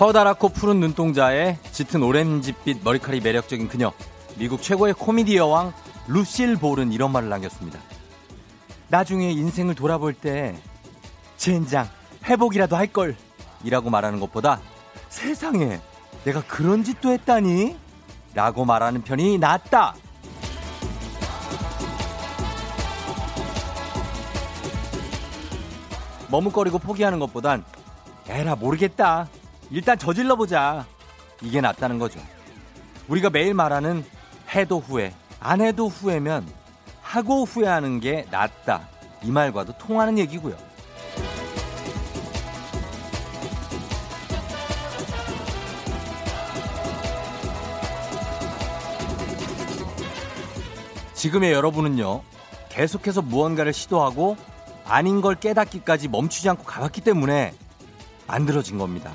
커다랗고 푸른 눈동자에 짙은 오렌지빛 머리칼이 매력적인 그녀. 미국 최고의 코미디 여왕 루실 볼은 이런 말을 남겼습니다. 나중에 인생을 돌아볼 때 젠장 회복이라도 할 걸. 이라고 말하는 것보다 세상에 내가 그런 짓도 했다니? 라고 말하는 편이 낫다. 머뭇거리고 포기하는 것보단 에라 모르겠다. 일단 저질러 보자. 이게 낫다는 거죠. 우리가 매일 말하는 해도 후회, 안 해도 후회면 하고 후회하는 게 낫다. 이 말과도 통하는 얘기고요. 지금의 여러분은요, 계속해서 무언가를 시도하고 아닌 걸 깨닫기까지 멈추지 않고 가봤기 때문에 만들어진 겁니다.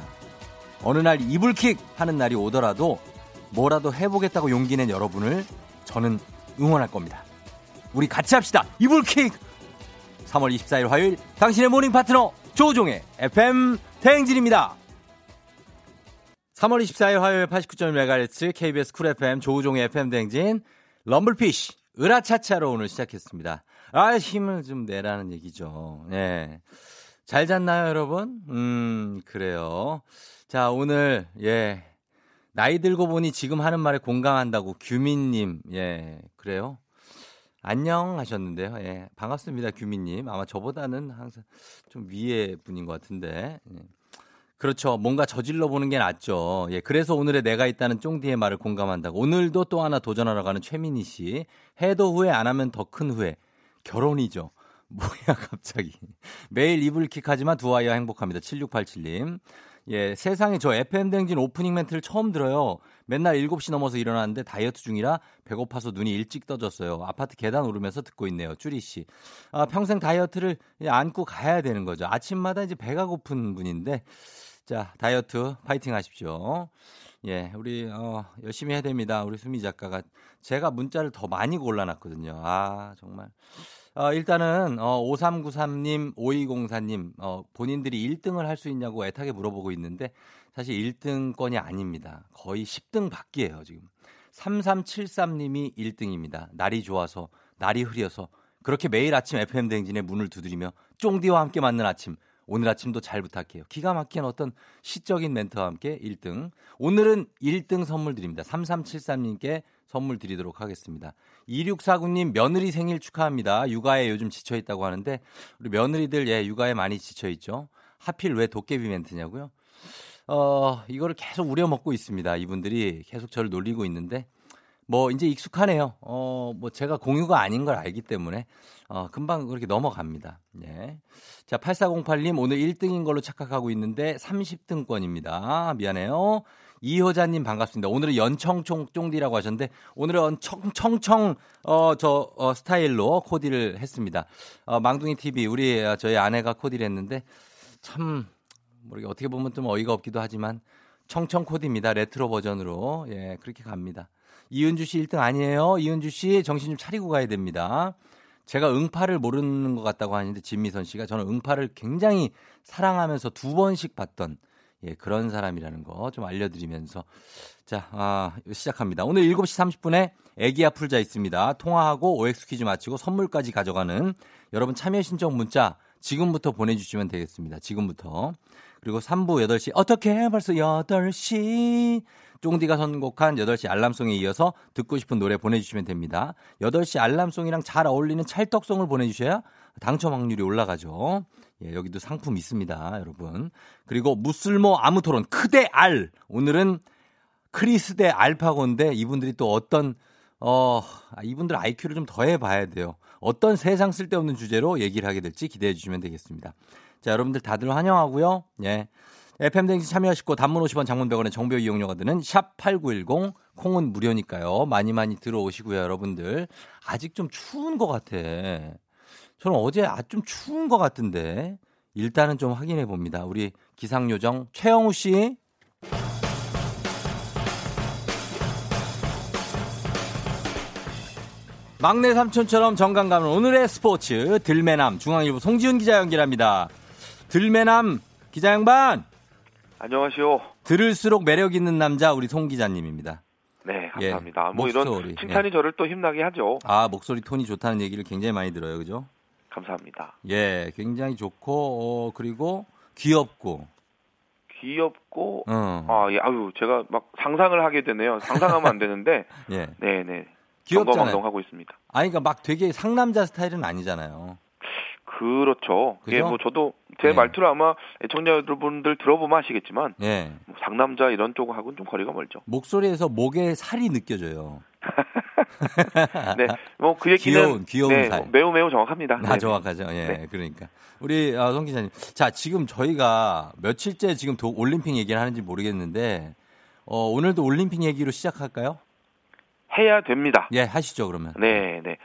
어느 날 이불킥 하는 날이 오더라도 뭐라도 해보겠다고 용기 낸 여러분을 저는 응원할 겁니다. 우리 같이 합시다. 이불킥! 3월 24일 화요일 당신의 morning 파트너 조우종의 FM 대행진입니다. 3월 24일 화요일 89.1MHz KBS 쿨 FM 조우종의 FM 대행진 럼블피쉬 으라차차로 오늘 시작했습니다. 아, 힘을 좀 내라는 얘기죠. 예. 잘 잤나요, 여러분? 음, 그래요. 자, 오늘, 예. 나이 들고 보니 지금 하는 말에 공감한다고 규민님, 예. 그래요? 안녕 하셨는데요. 예. 반갑습니다, 규민님. 아마 저보다는 항상 좀 위에 분인 것 같은데. 예. 그렇죠. 뭔가 저질러 보는 게 낫죠. 예. 그래서 오늘의 내가 있다는 쫑디의 말을 공감한다고. 오늘도 또 하나 도전하러 가는 최민희 씨. 해도 후회 안 하면 더 큰 후회. 결혼이죠. 뭐야, 갑자기. 매일 이불킥 하지만 두 아이와 행복합니다. 7687님. 예, 세상에 저 FM댕진 오프닝 멘트를 처음 들어요. 맨날 7시 넘어서 일어났는데 다이어트 중이라 배고파서 눈이 일찍 떠졌어요. 아파트 계단 오르면서 듣고 있네요. 쭈리 씨. 아, 평생 다이어트를 안고 가야 되는 거죠. 아침마다 이제 배가 고픈 분인데 자, 다이어트 파이팅 하십시오. 예, 우리 어, 열심히 해야 됩니다. 우리 수미 작가가 제가 문자를 더 많이 골라놨거든요. 아, 정말. 어, 일단은 어, 5393님, 5204님 어, 본인들이 1등을 할 수 있냐고 애타게 물어보고 있는데 사실 1등권이 아닙니다. 거의 10등 밖이에요, 지금. 3373님이 1등입니다. 날이 좋아서, 날이 흐려서 그렇게 매일 아침 FM 댕진의 문을 두드리며 쫑디와 함께 맞는 아침 오늘 아침도 잘 부탁해요. 기가 막힌 어떤 시적인 멘트와 함께 1등. 오늘은 1등 선물 드립니다. 3373님께 선물 드리도록 하겠습니다. 2649님 며느리 생일 축하합니다. 육아에 요즘 지쳐 있다고 하는데 우리 며느리들 예 육아에 많이 지쳐 있죠. 하필 왜 도깨비 멘트냐고요? 어 이거를 계속 우려먹고 있습니다. 이분들이 계속 저를 놀리고 있는데 뭐 이제 익숙하네요. 어, 뭐 제가 공유가 아닌 걸 알기 때문에 어, 금방 그렇게 넘어갑니다. 예. 자, 8408님 오늘 1등인 걸로 착각하고 있는데 30등권입니다. 미안해요. 이효자님 반갑습니다. 오늘은 연청총 쫑디라고 하셨는데 오늘은 청청청 어저 어, 스타일로 코디를 했습니다. 어, 망둥이 TV 우리 어, 저희 아내가 코디를 했는데 참 모르게 어떻게 보면 좀 어이가 없기도 하지만 청청 코디입니다. 레트로 버전으로 예 그렇게 갑니다. 이은주 씨 1등 아니에요. 이은주 씨 정신 좀 차리고 가야 됩니다. 제가 응파를 모르는 것 같다고 하는데 진미선 씨가 저는 응파를 굉장히 사랑하면서 두 번씩 봤던 예, 그런 사람이라는 거 좀 알려드리면서 자, 아, 시작합니다. 오늘 7시 30분에 애기야 풀자 있습니다. 통화하고 OX 퀴즈 마치고 선물까지 가져가는 여러분 참여 신청 문자 지금부터 보내주시면 되겠습니다. 지금부터. 그리고 3부 8시 어떻게 벌써 8시 쫑디가 선곡한 8시 알람송에 이어서 듣고 싶은 노래 보내주시면 됩니다. 8시 알람송이랑 잘 어울리는 찰떡송을 보내주셔야 당첨 확률이 올라가죠. 예, 여기도 상품 있습니다, 여러분. 그리고 무슬모 아무 토론 크대 알. 오늘은 크리스 대 알파고인데 이분들이 또 어떤 어, 아, 이분들 IQ를 좀 더해 봐야 돼요. 어떤 세상 쓸데없는 주제로 얘기를 하게 될지 기대해 주시면 되겠습니다. 자, 여러분들 다들 환영하고요. 예. FM댕지 참여하시고 단문 50원 장문 100원의 정보 이용료가 드는 샵 8910 콩은 무료니까요. 많이 많이 들어오시고요, 여러분들. 아직 좀 추운 것 같아. 저는 어제 아좀 추운 것 같은데 일단은 좀 확인해 봅니다. 우리 기상요정 최영우 씨. 막내 삼촌처럼 정감 가는 오늘의 스포츠 들매남 중앙일보 송지훈 기자 연결합니다. 들매남 기자 양반. 안녕하시오. 들을수록 매력 있는 남자 우리 송 기자님입니다. 네, 감사합니다. 예, 뭐 목소리, 이런 칭찬이 예. 저를 또 힘나게 하죠. 아 목소리 톤이 좋다는 얘기를 굉장히 많이 들어요, 그죠? 감사합니다. 예, 굉장히 좋고 어, 그리고 귀엽고. 귀엽고 어. 아, 예, 아유, 제가 막 상상을 하게 되네요. 상상하면 안 되는데, 예. 네, 네. 귀엽잖아요. 경거망동하고 있습니다. 아니 그러니까 막 되게 상남자 스타일은 아니잖아요. 그렇죠. 예, 그죠? 뭐 저도 제 네. 말투를 아마 애청자 여러분들 들어보면 아시겠지만 예. 뭐 상남자 이런 쪽하고는 좀 거리가 멀죠. 목소리에서 목에 살이 느껴져요. 네, 뭐 그 얘기는 귀여운, 귀여운 네, 살. 뭐 매우 매우 정확합니다. 아, 네. 정확하죠. 예, 네. 그러니까. 우리, 아, 송 기자님. 자, 지금 저희가 며칠째 지금 도- 올림픽 얘기를 하는지 모르겠는데, 어, 오늘도 올림픽 얘기로 시작할까요? 해야 됩니다. 예, 하시죠, 그러면. 네, 네.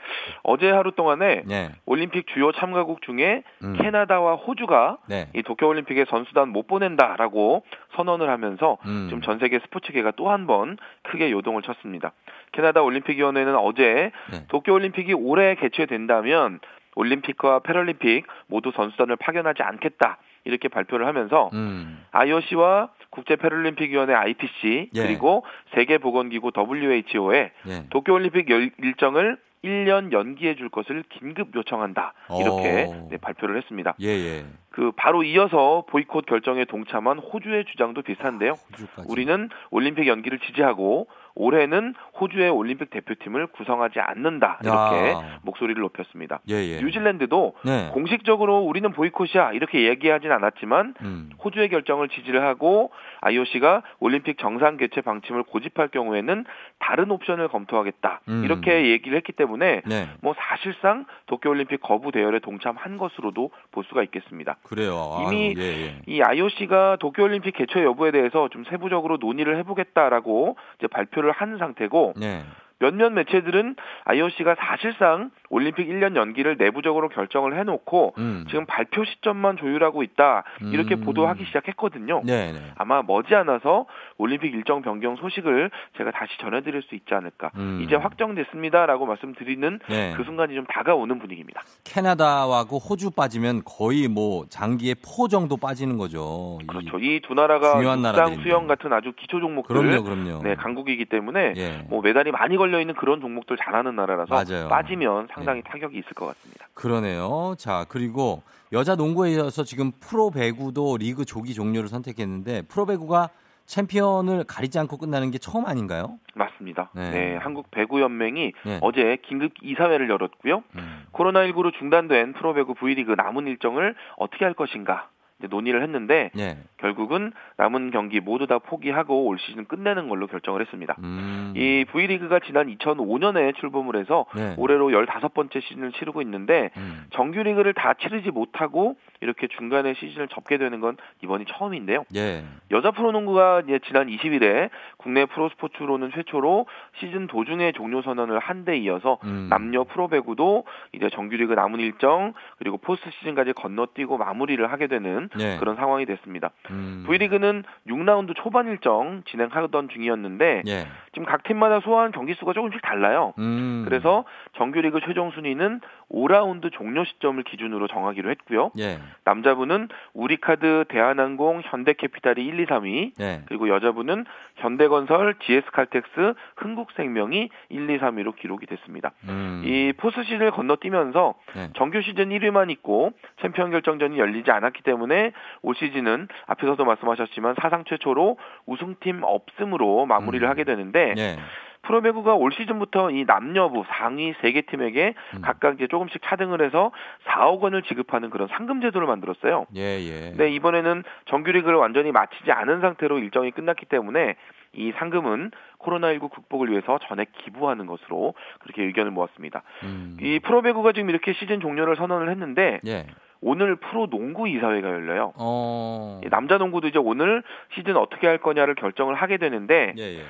어제 하루 동안에 예. 올림픽 주요 참가국 중에 음. 캐나다와 호주가 네. 이 도쿄 올림픽에 선수단 못 보낸다라고 선언을 하면서 음. 지금 전 세계 스포츠계가 또 한 번 크게 요동을 쳤습니다. 캐나다 올림픽 위원회는 어제 네. 도쿄 올림픽이 올해 개최된다면 올림픽과 패럴림픽 모두 선수단을 파견하지 않겠다 이렇게 발표를 하면서 음. IOC와 국제 패럴림픽 위원회 IPC 예. 그리고 세계 보건기구 WHO에 예. 도쿄 올림픽 열- 일정을 1년 연기해 줄 것을 긴급 요청한다. 이렇게 오. 네, 발표를 했습니다. 예, 예. 그 바로 이어서 보이콧 결정에 동참한 호주의 주장도 비슷한데요. 호주까지. 우리는 올림픽 연기를 지지하고 올해는 호주의 올림픽 대표팀을 구성하지 않는다. 이렇게 야. 목소리를 높였습니다. 예, 예. 뉴질랜드도 네. 공식적으로 우리는 보이콧이야 이렇게 얘기하진 않았지만 음. 호주의 결정을 지지를 하고 IOC가 올림픽 정상 개최 방침을 고집할 경우에는 다른 옵션을 검토하겠다 음. 이렇게 얘기를 했기 때문에 네. 뭐 사실상 도쿄올림픽 거부 대열에 동참한 것으로도 볼 수가 있겠습니다. 그래요. 이미 아유, 예, 예. 이 IOC가 도쿄올림픽 개최 여부에 대해서 좀 세부적으로 논의를 해보겠다라고 이제 발표를 한 상태고 네. 몇몇 매체들은 IOC가 사실상 올림픽 1년 연기를 내부적으로 결정을 해놓고 음. 지금 발표 시점만 조율하고 있다 이렇게 음. 보도하기 시작했거든요. 네, 네. 아마 머지않아서 올림픽 일정 변경 소식을 제가 다시 전해드릴 수 있지 않을까. 음. 이제 확정됐습니다라고 말씀드리는 네. 그 순간이 좀 다가오는 분위기입니다. 캐나다하고 호주 빠지면 거의 뭐 장기의 포 정도 빠지는 거죠. 이- 그렇죠. 이 두 나라가 중요한 육상. 수영 같은 아주 기초 종목들 그럼요, 그럼요. 네, 강국이기 때문에 예. 뭐 메달이 많이 걸려 있는 그런 종목들 잘하는 나라라서 맞아요. 빠지면 상 당히 예. 타격이 있을 것 같습니다. 그러네요. 자, 그리고 여자 농구에 이어서 지금 프로 배구도 리그 조기 종료를 선택했는데 프로 배구가 챔피언을 가리지 않고 끝나는 게 처음 아닌가요? 맞습니다. 네. 네, 한국 배구 연맹이 네. 어제 긴급 이사회를 열었고요. 음. 코로나19로 중단된 프로배구 V리그 남은 일정을 어떻게 할 것인가 논의를 했는데 예. 결국은 남은 경기 모두 다 포기하고 올 시즌 끝내는 걸로 결정을 했습니다. 음. 이 V리그가 지난 2005년에 출범을 해서 네. 올해로 15번째 시즌을 치르고 있는데 음. 정규 리그를 다 치르지 못하고 이렇게 중간에 시즌을 접게 되는 건 이번이 처음인데요. 예. 여자 프로농구가 지난 20일에 국내 프로스포츠로는 최초로 시즌 도중에 종료 선언을 한 데 이어서 음. 남녀 프로배구도 이제 정규리그 남은 일정 그리고 포스트 시즌까지 건너뛰고 마무리를 하게 되는 예. 그런 상황이 됐습니다. 음. V리그는 6라운드 초반 일정 진행하던 중이었는데 예. 지금 각 팀마다 소화한 경기 수가 조금씩 달라요. 음. 그래서 정규리그 최종 순위는 5라운드 종료 시점을 기준으로 정하기로 했고요. 예. 남자부는 우리카드, 대한항공, 현대캐피탈이 1, 2, 3위, 예. 그리고 여자부는 현대건설, GS칼텍스, 흥국생명이 1, 2, 3위로 기록이 됐습니다. 음. 이 포스트 시즌을 건너뛰면서 네. 정규 시즌 1위만 있고 챔피언 결정전이 열리지 않았기 때문에 올 시즌은 앞에서도 말씀하셨지만 사상 최초로 우승팀 없음으로 마무리를 음. 하게 되는데 예. 프로배구가 올 시즌부터 이 남녀부 상위 세 개 팀에게 음. 각각 이제 조금씩 차등을 해서 4억 원을 지급하는 그런 상금 제도를 만들었어요. 예, 예. 근데 이번에는 정규리그를 완전히 마치지 않은 상태로 일정이 끝났기 때문에 이 상금은 코로나19 극복을 위해서 전액 기부하는 것으로 그렇게 의견을 모았습니다. 음. 이 프로배구가 지금 이렇게 시즌 종료를 선언을 했는데 예. 오늘 프로농구 이사회가 열려요. 어. 이 남자 농구도 이제 오늘 시즌 어떻게 할 거냐를 결정을 하게 되는데 예, 예.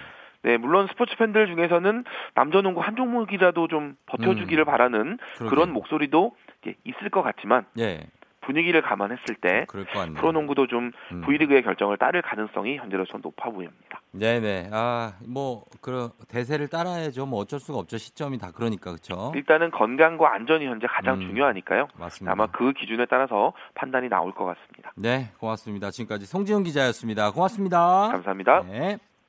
네, 물론 스포츠 팬들 중에서는 남자 농구 한 종목이라도 좀 버텨주기를 음. 바라는 그러게요. 그런 목소리도 있을 것 같지만 예. 분위기를 감안했을 때 같네요. 프로농구도 좀 음. V리그의 결정을 따를 가능성이 현재로서는 높아 보입니다. 네네. 아, 뭐, 그, 대세를 따라야죠. 뭐 어쩔 수가 없죠. 시점이 다 그러니까, 그쵸? 일단은 건강과 안전이 현재 가장 음. 중요하니까요. 맞습니다. 아마 그 기준에 따라서 판단이 나올 것 같습니다. 네, 고맙습니다. 지금까지 송지훈 기자였습니다. 고맙습니다. 감사합니다. 네.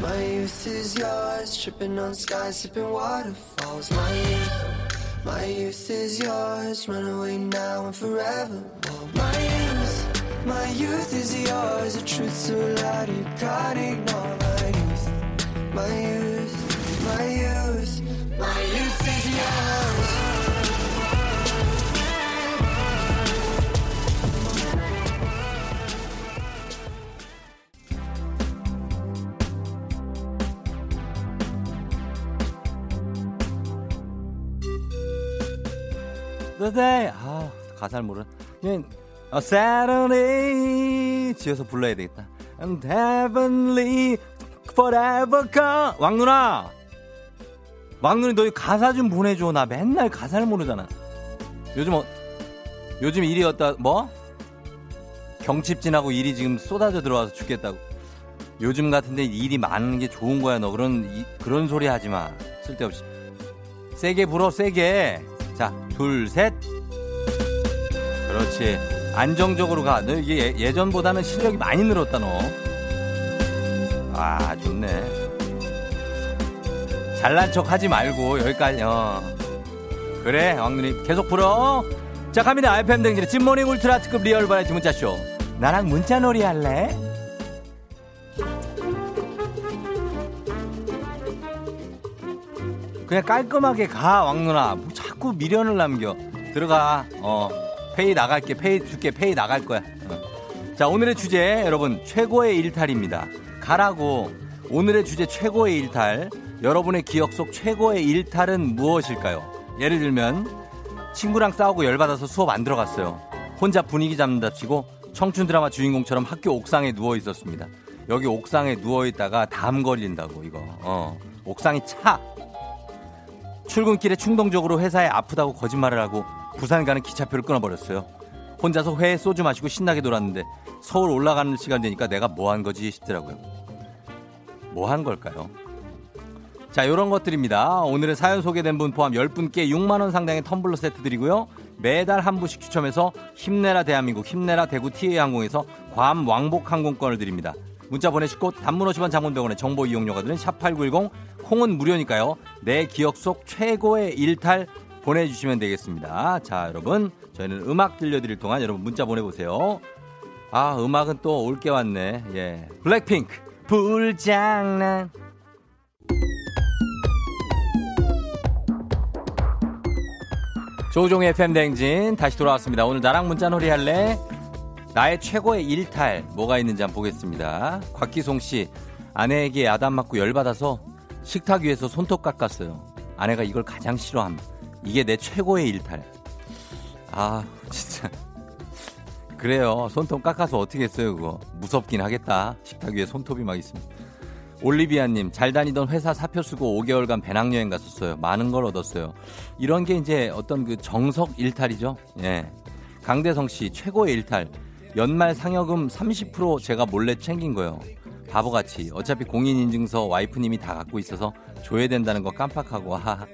my youth is yours, tripping on skies, sipping waterfalls. My youth, my youth is yours, run away now and forever. My youth, my youth is yours, the truth so loud you can't ignore. My youth, my youth, my youth, my youth 너네 아 가사를 모르. 그냥 어, Saturday 지어서 불러야 되겠다. And heavenly forever come. 왕 누나, 왕 누나 너 가사 좀 보내줘. 나 맨날 가사를 모르잖아. 요즘 어, 요즘 일이 어따 뭐? 경칩 지나고 일이 지금 쏟아져 들어와서 죽겠다고. 요즘 같은데 일이 많은 게 좋은 거야. 너 그런 이- 그런 소리 하지 마. 쓸데없이. 세게 불어 세게. 자, 둘, 셋. 그렇지. 안정적으로 가. 너 이게 예- 예전보다는 실력이 많이 늘었다, 너. 아, 좋네. 잘난 척 하지 말고, 여기까지, 어. 그래, 왕눈이 계속 불어. 자, 갑니다. FM 댕진의 찐모닝 울트라 특급 real variety 문자쇼. 나랑 문자놀이 할래? 그냥 깔끔하게 가, 왕누나. 뭐 자꾸 미련을 남겨. 들어가. 어. 페이 나갈게. 페이 줄게. 페이 나갈 거야. 어. 자, 오늘의 주제, 여러분, 최고의 일탈입니다. 가라고. 오늘의 주제, 최고의 일탈. 여러분의 기억 속 최고의 일탈은 무엇일까요? 예를 들면, 친구랑 싸우고 열받아서 수업 안 들어갔어요. 혼자 분위기 잡는답시고, 청춘 드라마 주인공처럼 학교 옥상에 누워 있었습니다. 여기 옥상에 누워 있다가 담 걸린다고, 이거. 어. 옥상이 차. 출근길에 충동적으로 회사에 아프다고 거짓말을 하고 부산 가는 기차표를 끊어버렸어요. 혼자서 회에 소주 마시고 신나게 놀았는데 서울 올라가는 시간 되니까 내가 뭐 한 거지 싶더라고요. 뭐 한 걸까요? 자, 요런 것들입니다. 오늘은 사연 소개된 분 포함 10분께 6만원 상당의 텀블러 세트 드리고요. 매달 한 분씩 추첨해서 힘내라 대한민국, 힘내라 대구 TA항공에서 괌 왕복 항공권을 드립니다. 문자 보내실 곳 단문 50원 장문병원의 정보 이용료가 드는 샵8910 콩은 무료니까요. 내 기억 속 최고의 일탈 보내주시면 되겠습니다. 자, 여러분. 저희는 음악 들려드릴 동안 여러분 문자 보내보세요. 아, 음악은 또 올 게 왔네. 예. 블랙핑크. 불장난. 조종의 팬댕진 다시 돌아왔습니다. 오늘 나랑 문자놀이 할래? 나의 최고의 일탈 뭐가 있는지 한번 보겠습니다. 곽기송 씨 아내에게 야단 맞고 열받아서 식탁 위에서 손톱 깎았어요. 아내가 이걸 가장 싫어함. 이게 내 최고의 일탈. 아 진짜 그래요. 손톱 깎아서 어떻게 했어요 그거. 무섭긴 하겠다. 식탁 위에 손톱이 막 있으면. 올리비아님 잘 다니던 회사 사표 쓰고 5개월간 배낭여행 갔었어요. 많은 걸 얻었어요. 이런 게 이제 어떤 그 정석 일탈이죠. 예. 강대성 씨 최고의 일탈. 연말 상여금 30% 제가 몰래 챙긴 거예요. 바보같이 어차피 공인인증서 와이프님이 다 갖고 있어서 줘야 된다는 거 깜빡하고 하하.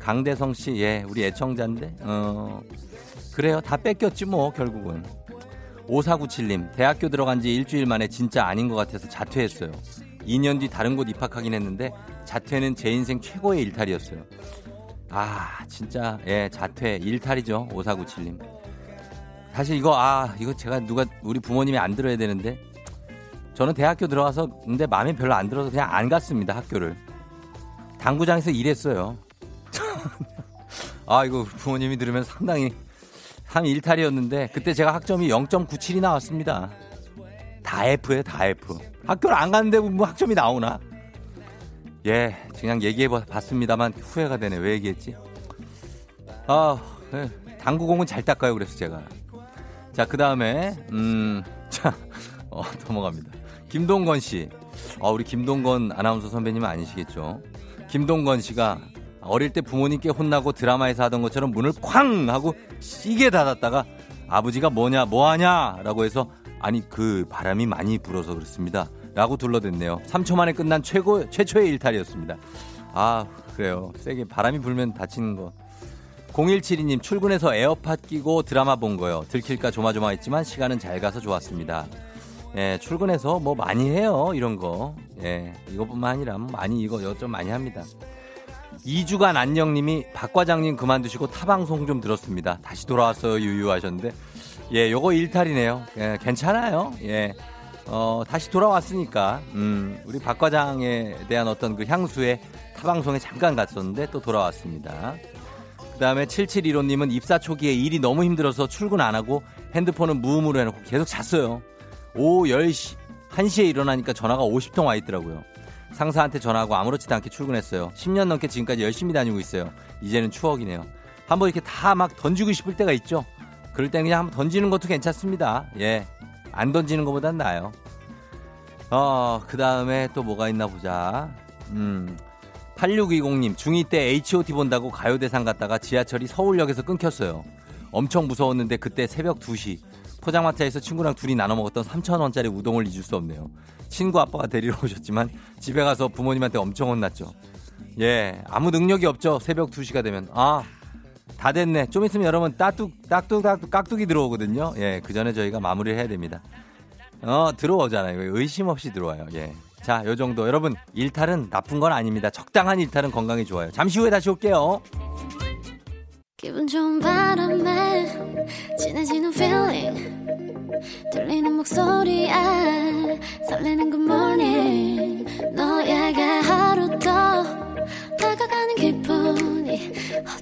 강대성 씨, 예, 우리 애청자인데, 어, 그래요. 다 뺏겼지 뭐, 결국은. 5497님, 대학교 들어간 지 일주일 만에 진짜 아닌 것 같아서 자퇴했어요. 2년 뒤 다른 곳 입학하긴 했는데, 자퇴는 제 인생 최고의 일탈이었어요. 아, 진짜, 예, 자퇴, 일탈이죠. 5497님. 사실 이거, 아, 이거 제가 누가, 우리 부모님이 안 들어야 되는데, 저는 대학교 들어가서, 근데 마음에 별로 안 들어서 그냥 안 갔습니다, 학교를. 당구장에서 일했어요. 아, 이거 부모님이 들으면 상당히 한 일탈이었는데 그때 제가 학점이 0.97이 나왔습니다. 다 F에 다 F. 학교를 안 갔는데 뭐 학점이 나오나? 예, 그냥 얘기해 봤습니다만 후회가 되네. 왜 얘기했지? 아, 네. 당구공은 잘 닦아요. 그래서 제가. 자, 그 다음에, 음, 자, 어, 넘어갑니다. 김동건 씨. 어, 우리 김동건 아나운서 선배님 아니시겠죠? 김동건 씨가 어릴 때 부모님께 혼나고 드라마에서 하던 것처럼 문을 쾅! 하고 시게 닫았다가 아버지가 뭐냐, 뭐하냐! 라고 해서 아니, 그 바람이 많이 불어서 그렇습니다. 라고 둘러댔네요. 3초 만에 끝난 최고, 최초의 일탈이었습니다. 아, 그래요. 세게 바람이 불면 다치는 거. 0172님 출근해서 에어팟 끼고 드라마 본 거요. 들킬까 조마조마했지만 시간은 잘 가서 좋았습니다. 예, 출근해서 뭐 많이 해요. 이런 거. 예, 이것뿐만 아니라 뭐 많이 이거 좀 많이 합니다. 2주간 안녕님이 박 과장님 그만두시고 타방송 좀 들었습니다. 다시 돌아왔어요. 유유하셨는데. 예, 요거 일탈이네요. 예, 괜찮아요. 예. 어, 다시 돌아왔으니까, 음, 우리 박 과장에 대한 어떤 그 향수에 타방송에 잠깐 갔었는데 또 돌아왔습니다. 그 다음에 7715님은 입사 초기에 일이 너무 힘들어서 출근 안 하고 핸드폰은 무음으로 해놓고 계속 잤어요. 오후 10시, 1시에 일어나니까 전화가 50통 와 있더라고요. 상사한테 전화하고 아무렇지도 않게 출근했어요. 10년 넘게 지금까지 열심히 다니고 있어요. 이제는 추억이네요. 한번 이렇게 다 막 던지고 싶을 때가 있죠. 그럴 땐 그냥 한번 던지는 것도 괜찮습니다. 예. 안 던지는 것보단 나아요. 어, 그 다음에 또 뭐가 있나 보자. 음. 8620님, 중2 때 H.O.T 본다고 가요대상 갔다가 지하철이 서울역에서 끊겼어요. 엄청 무서웠는데 그때 새벽 2시. 포장마차에서 친구랑 둘이 나눠 먹었던 3,000원짜리 우동을 잊을 수 없네요. 친구 아빠가 데리러 오셨지만 집에 가서 부모님한테 엄청 혼났죠. 예, 아무 능력이 없죠. 새벽 2시가 되면. 아, 다 됐네. 좀 있으면 여러분 따뚝, 따뚝, 따뚝, 깍두기 들어오거든요. 예, 그 전에 저희가 마무리를 해야 됩니다. 어, 들어오잖아요. 의심 없이 들어와요. 예. 자, 요 정도. 여러분, 일탈은 나쁜 건 아닙니다. 적당한 일탈은 건강에 좋아요. 잠시 후에 다시 올게요. 기분 좋은 바람에 진해지는 feeling 들리는 목소리에 설레는 good morning 너에게 하루 더 다가가는 기분이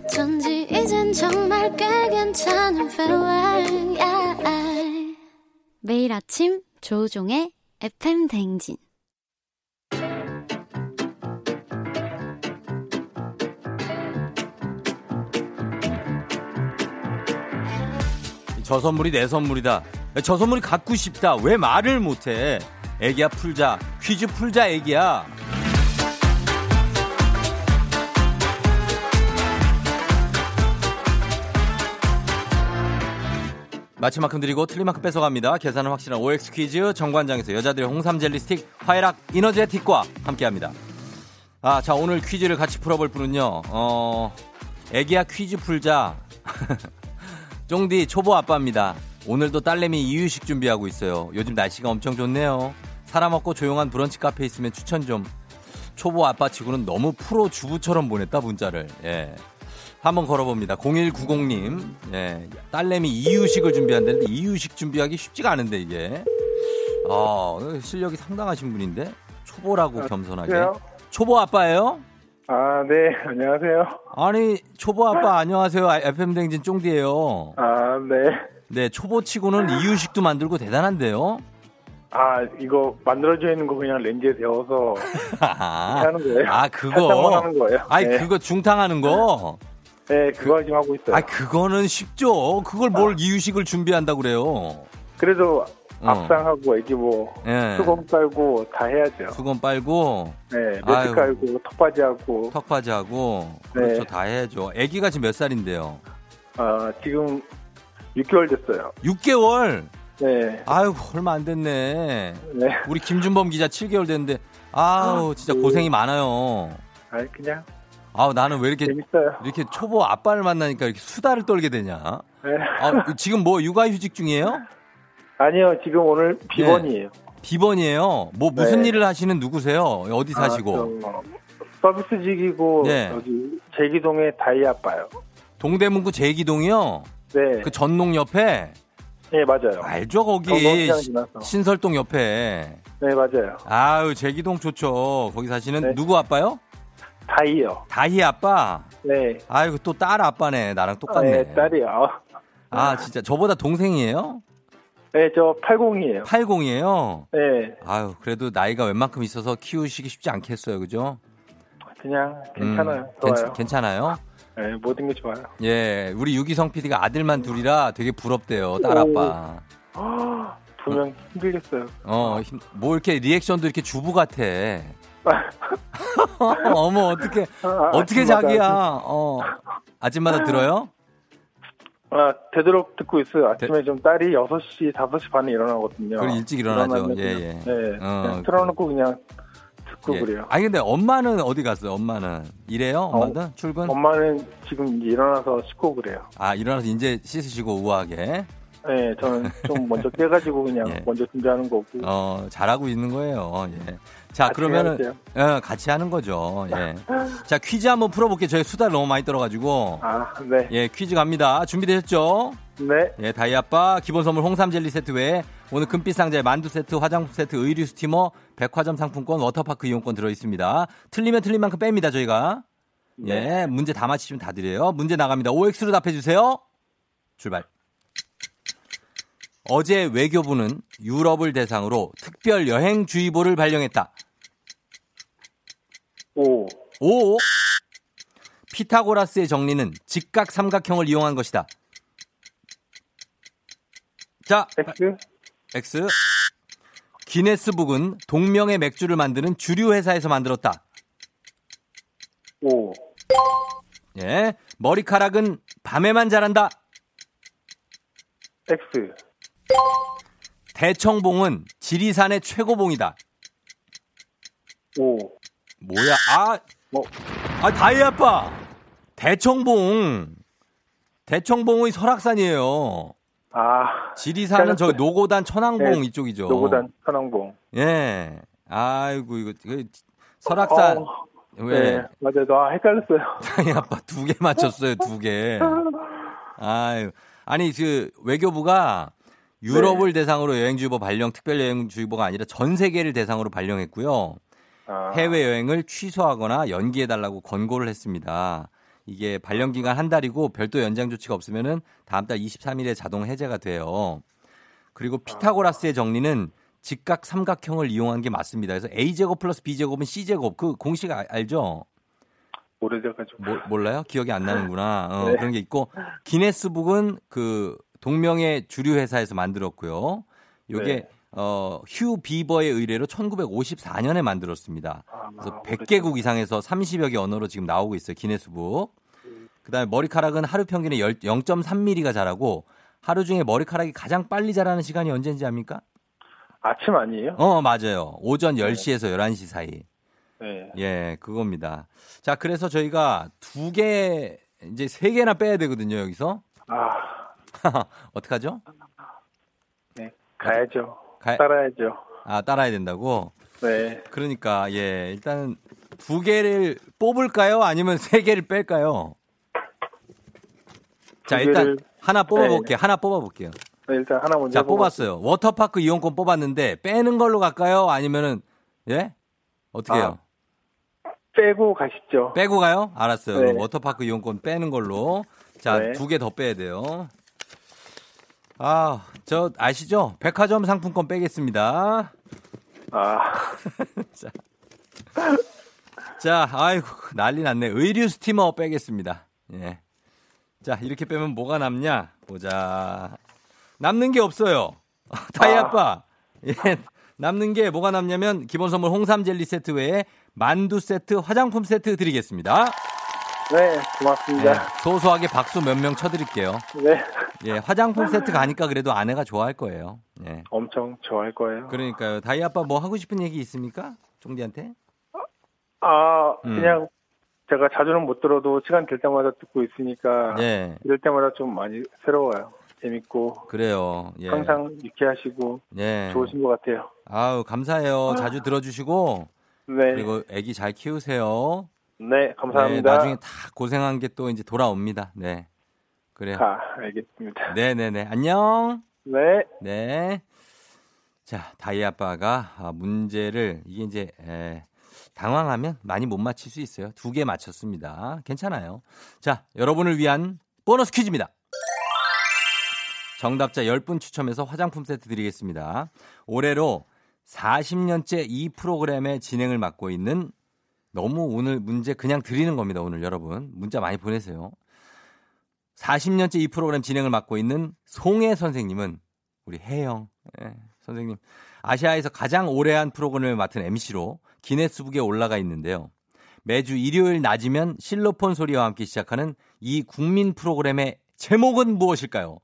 어쩐지 이젠 정말 꽤 괜찮은 feeling yeah. 매일 아침 조종의 FM 댕진 저 선물이 내 선물이다. 저 선물이 갖고 싶다. 왜 말을 못해? 애기야 풀자. 퀴즈 풀자 애기야. 마치 만큼 드리고 틀린 만큼 뺏어갑니다. 계산은 확실한 OX 퀴즈 정관장에서 여자들의 홍삼 젤리 스틱 화해락 이너제틱과 함께합니다. 아, 자 오늘 퀴즈를 같이 풀어볼 분은요. 어, 애기야 퀴즈 풀자. 쫑디 초보 아빠입니다. 오늘도 딸내미 이유식 준비하고 있어요. 요즘 날씨가 엄청 좋네요. 사람 없고 조용한 브런치 카페 있으면 추천 좀. 초보 아빠 치고는 너무 프로 주부처럼 보냈다 문자를. 예. 한번 걸어봅니다. 0190님. 예. 딸내미 이유식을 준비한다는데 이유식 준비하기 쉽지가 않은데 이게. 아, 실력이 상당하신 분인데 초보라고 아, 겸손하게. 초보 아빠예요? 아, 네, 안녕하세요. 아니, 초보 아빠 안녕하세요. FM 댕진 쫑디예요. 아, 네. 네, 초보 치고는 이유식도 만들고 대단한데요. 아, 이거 만들어져 있는 거 그냥 렌즈에 데워서 하는 거예요. 아, 그거. 하는 거예요. 아니, 네. 그거 중탕하는 거. 네, 그거 지금 하고 있어요. 아, 그거는 쉽죠. 그걸 뭘 아. 이유식을 준비한다고 그래요. 그래도 어. 앞상하고 애기 뭐 네. 수건 빨고 다 해야죠. 수건 빨고 네, 매트 깔고 턱받이 하고 턱받이 하고 네. 그렇죠. 다 해야죠. 애기가 지금 몇 살인데요? 아, 지금 6개월 됐어요. 6개월? 네. 아유, 얼마 안 됐네. 네. 우리 김준범 기자 7개월 됐는데 아우, 진짜 네. 고생이 많아요. 아, 그냥 아우 나는 왜 이렇게 재밌어요. 이렇게 초보 아빠를 만나니까 이렇게 수다를 떨게 되냐? 네. 아, 지금 뭐 육아휴직 중이에요? 아니요, 지금 오늘 비번이에요. 네. 비번이에요. 뭐 무슨 네. 일을 하시는 누구세요? 어디 아, 사시고? 아, 서비스직이고 네. 여기 제기동에 다이 아빠요. 동대문구 제기동이요? 네. 그 전농 옆에? 네, 맞아요. 알죠, 거기. 신설동 옆에. 네, 맞아요. 아유, 제기동 좋죠. 거기 사시는 네. 누구 아빠요? 다이요. 다희 아빠. 네. 아이고 또 딸 아빠네. 나랑 똑같네. 네, 딸이요. 아 진짜 저보다 동생이에요? 네, 저 80이에요. 80이에요. 네, 아유 그래도 나이가 웬만큼 있어서 키우시기 쉽지 않겠어요, 그죠? 그냥 괜찮아요. 음, 좋아요. 괜,찮아요 네, 모든 게 좋아요. 예, 우리 유기성 PD가 아들만 둘이라 되게 부럽대요, 딸 아빠. 두명 힘들겠어요. 어, 힘- 뭐 이렇게 리액션도 이렇게 주부 같아. 어머, 어떻게, 아, 어떻게 아침마다 자기야, 어. 아침마다 들어요? 아, 되도록 듣고 있어요. 아침에 좀 딸이 6시, 5시 반에 일어나거든요. 그럼 일찍 일어나죠. 예, 예. 네, 어, 그냥 틀어놓고 그냥 듣고 예. 그래요. 아니, 근데 엄마는 어디 갔어요, 엄마는? 일해요, 엄마는? 출근? 엄마는 지금 일어나서 씻고 그래요. 아, 일어나서 이제 씻으시고 우아하게. 네, 저는 좀 먼저 깨가지고 그냥 예. 먼저 준비하는 거고. 어, 잘하고 있는 거예요. 예. 자, 그러면은. 예, 같이 하는 거죠. 예. 자, 퀴즈 한번 풀어볼게요. 저희 수다를 너무 많이 떨어가지고. 아, 네. 예, 퀴즈 갑니다. 준비되셨죠? 네. 예, 다이 아빠 기본 선물 홍삼 젤리 세트 외에 오늘 금빛 상자에 만두 세트, 화장품 세트, 의류 스티머, 백화점 상품권, 워터파크 이용권 들어 있습니다. 틀리면 틀린 만큼 뺍니다, 저희가. 네. 예, 문제 다 맞히시면 다 드려요. 문제 나갑니다. OX로 답해 주세요. 출발. 어제 외교부는 유럽을 대상으로 특별 여행주의보를 발령했다. 오. 오. 피타고라스의 정리는 직각 삼각형을 이용한 것이다. 자, X? X. 기네스북은 동명의 맥주를 만드는 주류 회사에서 만들었다. 오. 예. 머리카락은 밤에만 자란다. X. 대청봉은 지리산의 최고봉이다. 오. 뭐야? 아, 뭐, 아 다이 아빠. 대청봉. 대청봉의 설악산이에요. 아. 지리산은 저 노고단 천왕봉 네, 이쪽이죠. 노고단 천왕봉. 예. 아이고 이거 설악산 어, 왜? 네, 맞아요. 아, 헷갈렸어요. 다이 아빠 두 개 맞췄어요, 두 개. 아유. 아니, 그, 외교부가 유럽을 대상으로 여행주의보 발령, 특별 여행주의보가 아니라 전 세계를 대상으로 발령했고요. 아, 해외 여행을 취소하거나 연기해 달라고 권고를 했습니다. 이게 발령 기간 한 달이고 별도 연장 조치가 없으면은 다음 달 23일에 자동 해제가 돼요. 그리고 피타고라스의 정리는 직각 삼각형을 이용한 게 맞습니다. 그래서 a제곱 플러스 b제곱은 c제곱 그 공식 아- 알죠? 오래돼가지고. 모- 몰라요? 기억이 안 나는구나. 어, 네. 그런 게 있고 기네스북은 그 동명의 주류 회사에서 만들었고요. 요게 네. 어, 휴 비버의 의뢰로 1954년에 만들었습니다. 아, 그래서 오래됐- 100개국 이상에서 30여 개 언어로 지금 나오고 있어요. 기네스북. 그다음에 머리카락은 하루 평균에 0.3mm가 자라고 하루 중에 머리카락이 가장 빨리 자라는 시간이 언제인지 압니까? 아침 아니에요? 어, 맞아요. 오전 10시에서 11시 사이. 네. 예, 그겁니다. 자, 그래서 저희가 두 개, 이제 세 개나 빼야 되거든요, 여기서. 아, 어떡하죠? 네. 가야죠. 가- 따라야죠. 아, 따라야 된다고? 네. 그러니까, 예, 일단 두 개를 뽑을까요? 아니면 세 개를 뺄까요? 자, 두 일단 개를- 하나 뽑아볼게요. 하나 뽑아볼게요. 네, 일단 하나 먼저. 자, 해보고- 뽑았어요. 워터파크 이용권 뽑았는데 빼는 걸로 갈까요? 아니면은, 예? 어떻게 해요? 빼고 가시죠. 빼고 가요? 알았어요. 네. 워터파크 이용권 빼는 걸로. 자, 네. 두개더 빼야 돼요. 아, 저 아시죠? 백화점 상품권 빼겠습니다. 아, 자, 아이고 난리 났네. 의류 스티머 빼겠습니다. 예. 자, 이렇게 빼면 뭐가 남냐? 보자. 남는 게 없어요. 다이 아. 아빠. 예. 남는 게 뭐가 남냐면 기본 선물 홍삼 젤리 세트 외에 만두 세트, 화장품 세트 드리겠습니다. 네, 예, 고맙습니다. 소소하게 박수 몇 명 쳐드릴게요. 네. 예, 화장품 세트 가니까 그래도 아내가 좋아할 거예요. 예. 엄청 좋아할 거예요. 그러니까요. 다이 아빠 뭐 하고 싶은 얘기 있습니까? 종디한테? 아, 음. 그냥 제가 자주는 못 들어도 시간 될 때마다 듣고 있으니까 예. 이럴 때마다 좀 많이 새로워요. 재밌고 그래요. 예. 항상 유쾌하시고 예. 좋으신 것 같아요. 아우, 감사해요. 자주 들어주시고 네, 그리고 아기 잘 키우세요. 네, 감사합니다. 네, 나중에 다 고생한 게 또 이제 돌아옵니다. 네. 그래요. 아, 알겠습니다. 네, 네, 네. 안녕. 네, 네. 자, 다이 아빠가 아, 문제를 이게 이제 에, 당황하면 많이 못 맞힐 수 있어요. 두 개 맞췄습니다. 괜찮아요. 자, 여러분을 위한 보너스 퀴즈입니다. 정답자 10분 추첨해서 화장품 세트 드리겠습니다. 올해로 40년째 이 프로그램의 진행을 맡고 있는 너무 오늘 문제 그냥 드리는 겁니다. 오늘 여러분. 문자 많이 보내세요. 40년째 이 프로그램 진행을 맡고 있는 송혜 선생님은 우리 혜영 예, 선생님 아시아에서 가장 오래 한 프로그램을 맡은 MC로 기네스북에 올라가 있는데요. 매주 일요일 낮이면 실로폰 소리와 함께 시작하는 이 국민 프로그램의 제목은 무엇일까요?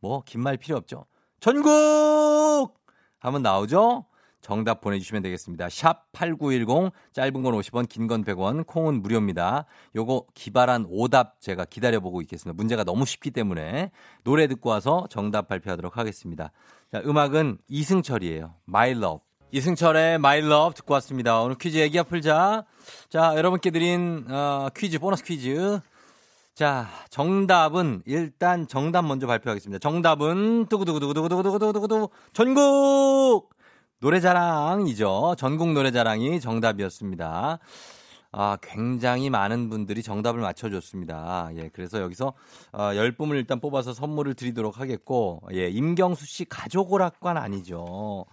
뭐 긴 말 필요 없죠. 전국 하면 나오죠. 정답 보내주시면 되겠습니다. 샵 8910 짧은 건 50원 긴 건 100원 콩은 무료입니다. 요거 기발한 오답 제가 기다려보고 있겠습니다. 문제가 너무 쉽기 때문에 노래 듣고 와서 정답 발표하도록 하겠습니다. 자, 음악은 이승철이에요. My Love. 이승철의 My Love 듣고 왔습니다. 오늘 퀴즈 얘기야 풀자. 자, 여러분께 드린 어, 퀴즈 보너스 퀴즈. 자, 정답은 일단 정답 먼저 발표하겠습니다. 정답은 두구두구두구두구두구두구두구 전국 노래자랑이죠. 전국 노래자랑이 정답이었습니다. 아, 굉장히 많은 분들이 정답을 맞춰줬습니다. 예, 그래서 여기서 어, 10분을 일단 뽑아서 선물을 드리도록 하겠고, 예, 임경수 씨 가족 오락관 아니죠.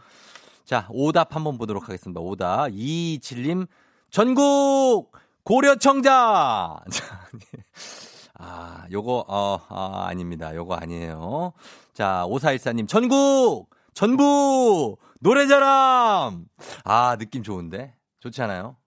자, 오답 한번 보도록 하겠습니다. 오답. 227님, 전국 고려청자! 아, 요거, 어, 아, 아닙니다. 요거 아니에요. 자, 5414님, 전국! 전부! 노래자람! 아, 느낌 좋은데? 좋지 않아요?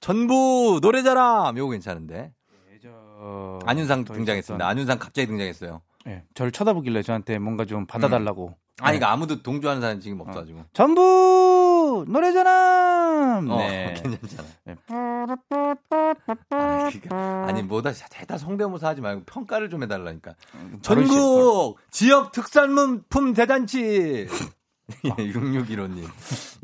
전부 노래자람! 요거 괜찮은데? 네, 저... 안윤상 등장했습니다. 안윤상 갑자기 등장했어요. 네, 저를 쳐다보길래 저한테 뭔가 좀 받아달라고. 음. 아니, 네. 그러니까 아무도 동조하는 사람 지금 없어가지고. 어. 전부 노래자람! 어, 네. 괜찮잖아. 네. 아, 니 뭐다 대다 성대모사 하지 말고 평가를 좀 해달라니까. 음, 전국 지역 특산품 대잔치. 예, 6615님.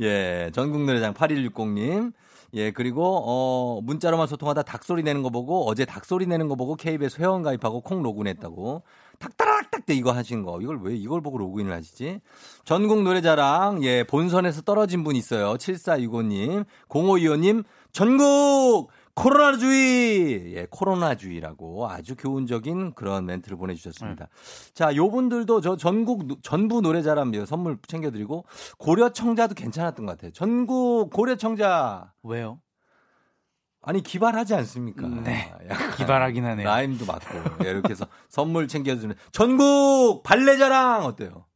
예, 전국 노래장 8160님. 예, 그리고, 어, 문자로만 소통하다 닭소리 내는 거 보고, 어제 닭소리 내는 거 보고 KBS 회원 가입하고 콩 로그인했다고. 탁따락딱 때 이거 하신 거. 이걸 왜 이걸 보고 로그인을 하시지? 전국 노래자랑, 예, 본선에서 떨어진 분 있어요. 7465님, 0525님, 전국 코로나주의! 예, 코로나주의라고 아주 교훈적인 그런 멘트를 보내주셨습니다. 네. 자, 요 분들도 저 전국, 전부 노래자람 선물 챙겨드리고, 고려청자도 괜찮았던 것 같아요. 전국 고려청자. 왜요? 아니, 기발하지 않습니까? 네. 기발하긴 하네요. 라임도 맞고. 예, 이렇게 해서 선물 챙겨주는. 전국 발레자랑 어때요?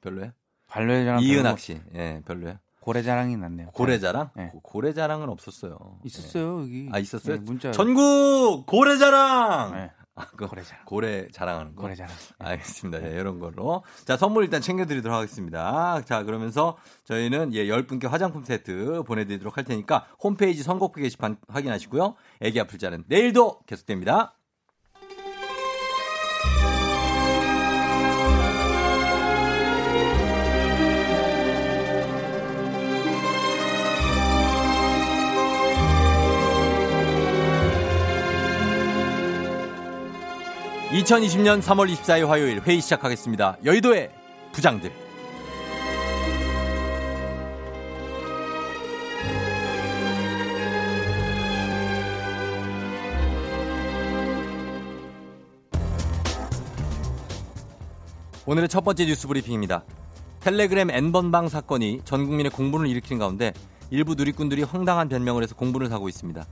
별로예요? 발레자랑. 이은학 씨. 예, 별로예요? 고래자랑이 났네요. 고래자랑? 네. 고래자랑은 없었어요. 있었어요, 네. 여기. 아, 있었어요? 네, 문자. 전국 고래자랑! 네. 아, 그 고래자랑. 고래 자랑하는 거. 고래자랑. 네. 알겠습니다. 네, 이런 걸로. 자, 선물 일단 챙겨드리도록 하겠습니다. 자, 그러면서 저희는 예, 10분께 화장품 세트 보내드리도록 할 테니까 홈페이지 선곡표 게시판 확인하시고요. 애기 아플 자는 내일도 계속됩니다. 2020년 3월 24일 화요일 회의 시작하겠습니다. 여의도의 부장들. 오늘의 첫 번째 뉴스 브리핑입니다. 텔레그램 N번방 사건이 전 국민의 공분을 일으키는 가운데 일부 누리꾼들이 황당한 변명을 해서 공분을 사고 있습니다.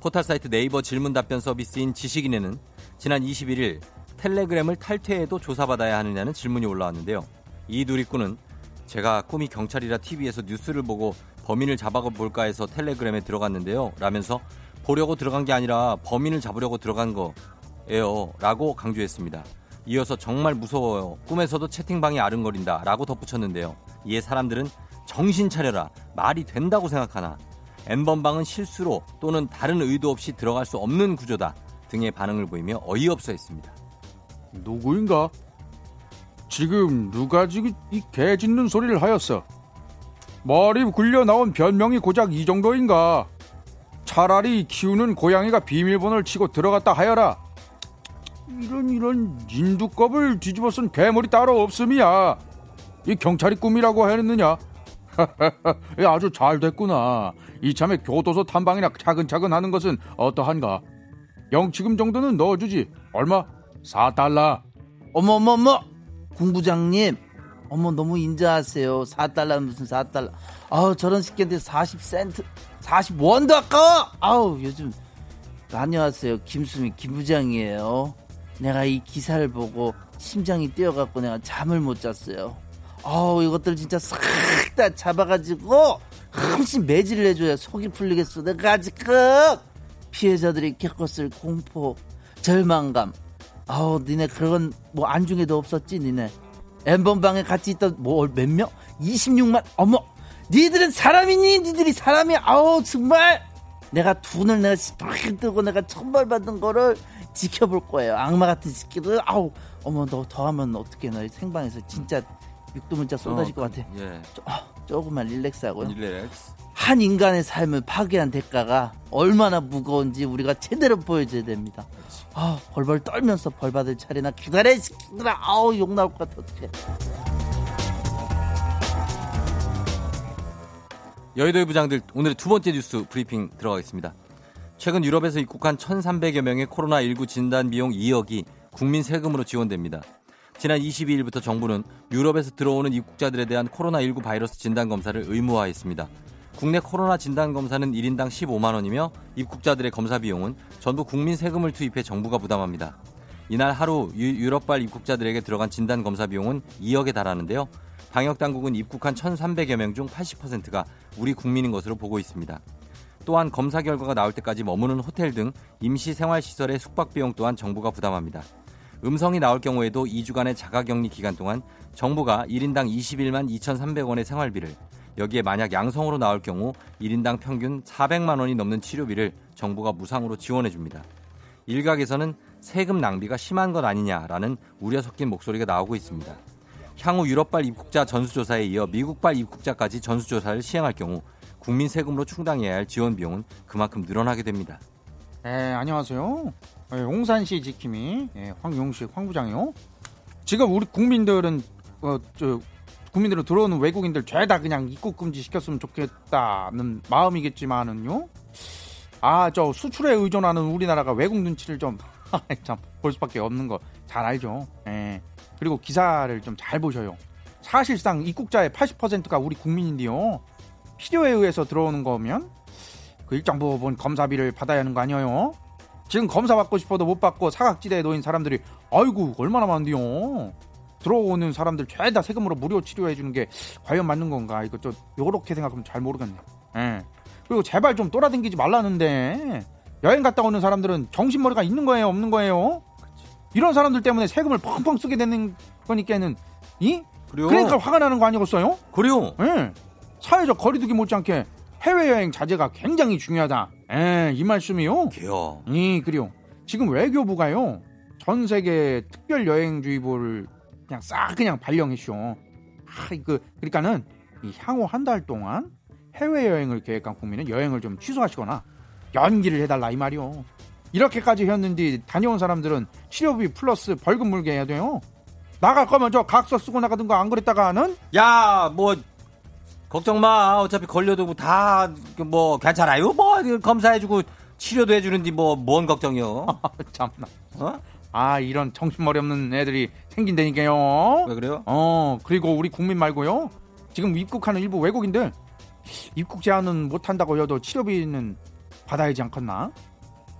포털 사이트 네이버 질문 답변 서비스인 지식인에는 지난 21일 텔레그램을 탈퇴해도 조사받아야 하느냐는 질문이 올라왔는데요. 이 누리꾼은 제가 꿈이 경찰이라 TV에서 뉴스를 보고 범인을 잡아볼까 해서 텔레그램에 들어갔는데요. 라면서 보려고 들어간 게 아니라 범인을 잡으려고 들어간 거예요. 라고 강조했습니다. 이어서 정말 무서워요. 꿈에서도 채팅방이 아른거린다. 라고 덧붙였는데요. 이에 사람들은 정신 차려라. 말이 된다고 생각하나. N번방은 실수로 또는 다른 의도 없이 들어갈 수 없는 구조다. 등의 반응을 보이며 어이없어 했습니다. 누구인가? 지금 누가 지금 이 개 짖는 소리를 하였어? 머리 굴려 나온 변명이 고작 이 정도인가? 차라리 키우는 고양이가 비밀번호를 치고 들어갔다 하여라. 이런 이런 인두껍을 뒤집어 쓴 괴물이 따로 없음이야. 이 경찰이 꿈이라고 하였느냐? 예, 아주 잘 됐구나. 이참에 교도소 탐방이나 차근차근 하는 것은 어떠한가? 영치금 정도는 넣어주지. 얼마? 4달러. 어머 어머 어머! 군부장님 어머 너무 인자하세요. 4달러 무슨 4달러. 아우 저런 새끼한테 40센트 40원도 아까워! 아우 요즘 안녕하세요. 김수미 김부장이에요. 내가 이 기사를 보고 심장이 뛰어갖고 내가 잠을 못 잤어요. 아우 이것들 진짜 싹 다 잡아가지고 한심 매질을 해줘야 속이 풀리겠어 내가 지금 피해자들이 겪었을 공포 절망감. 아우 니네 그런 뭐 안중에도 없었지 니네. 엠번방에 같이 있던 뭐 몇 명? 26만? 어머! 니들은 사람이니? 니들이 사람이? 아우 정말! 내가 돈을 내가 시뻘게 뜨고 내가 천벌 받은 거를 지켜볼 거예요. 악마 같은 새끼들. 아우 어머 너 더하면 어떻게 너 생방에서 진짜 육두문자 쏟아질 것 같아. 예. 조, 아, 조금만 relax하고요. relax. 한 인간의 삶을 파괴한 대가가 얼마나 무거운지 우리가 제대로 보여줘야 됩니다. 아, 벌벌 떨면서 벌 받을 차례나 기다려, 이 새끼들아. 아우, 욕 나올 것 같아, 어떡해. 여의도의 부장들 오늘의 두 번째 뉴스 브리핑 들어가겠습니다. 최근 유럽에서 입국한 1,300여 명의 코로나19 진단 비용 2억이 국민 세금으로 지원됩니다. 지난 22일부터 정부는 유럽에서 들어오는 입국자들에 대한 코로나19 바이러스 진단 검사를 의무화했습니다. 국내 코로나 진단 검사는 1인당 15만 원이며 입국자들의 검사 비용은 전부 국민 세금을 투입해 정부가 부담합니다. 이날 하루 유, 럽발 입국자들에게 들어간 진단 검사 비용은 2억에 달하는데요. 방역 당국은 입국한 1,300여 명 중 80%가 우리 국민인 것으로 보고 있습니다. 또한 검사 결과가 나올 때까지 머무는 호텔 등 임시 생활 시설의 숙박 비용 또한 정부가 부담합니다. 음성이 나올 경우에도 2주간의 자가격리 기간 동안 정부가 1인당 21만 2,300원의 생활비를 여기에 만약 양성으로 나올 경우 1인당 평균 400만 원이 넘는 치료비를 정부가 무상으로 지원해 줍니다. 일각에서는 세금 낭비가 심한 것 아니냐라는 우려 섞인 목소리가 나오고 있습니다. 향후 유럽발 입국자 전수조사에 이어 미국발 입국자까지 전수조사를 시행할 경우 국민 세금으로 충당해야 할 지원 비용은 그만큼 늘어나게 됩니다. 예, 안녕하세요. 예, 용산시 지킴이 예, 황용식 황부장이요. 지금 우리 국민들은 어, 저 국민들은 들어오는 외국인들 죄다 그냥 입국 금지 시켰으면 좋겠다는 마음이겠지만은요. 아, 저 수출에 의존하는 우리나라가 외국 눈치를 좀 참 볼 수밖에 없는 거 잘 알죠. 예. 그리고 기사를 좀 잘 보셔요. 사실상 입국자의 80%가 우리 국민인데요. 필요에 의해서 들어오는 거면 그 일정 부분 검사비를 받아야 하는 거 아니에요? 지금 검사 받고 싶어도 못 받고 사각지대에 놓인 사람들이 아이고 얼마나 많은데요. 들어오는 사람들 죄다 세금으로 무료 치료해 주는 게 과연 맞는 건가? 이거 좀 요렇게 생각하면 잘 모르겠네. 예. 그리고 제발 좀 돌아다니지 말라는데 여행 갔다 오는 사람들은 정신머리가 있는 거예요, 없는 거예요? 이런 사람들 때문에 세금을 펑펑 쓰게 되는 거니까는 이 그래요? 그러니까 화가 나는 거 아니겠어요? 그래요. 예. 사회적 거리두기 못지않게 해외여행 자제가 굉장히 중요하다. 예, 이 말씀이요. 개요. 이 그래요. 지금 외교부가요. 전 세계 특별 여행주의보를 그냥 싹 그냥 발령했쇼. 아, 그 그러니까는 이 향후 한 달 동안 해외 여행을 계획한 국민은 여행을 좀 취소하시거나 연기를 해달라 이 말이요. 이렇게까지 했는데 다녀온 사람들은 치료비 플러스 벌금 물게 해야 돼요. 나갈 거면 저 각서 쓰고 나가든가 안 그랬다가는 야, 뭐 걱정 마. 어차피 걸려도 뭐다뭐 괜찮아요. 뭐 검사해주고 치료도 해주는데 뭐 뭔 걱정이요? 참나. 어? 아 이런 정신머리 없는 애들이 생긴다니까요. 왜 그래요? 어 그리고 우리 국민 말고요. 지금 입국하는 일부 외국인들 입국 제한은 못한다고 해도 치료비는 받아야지 않겠나?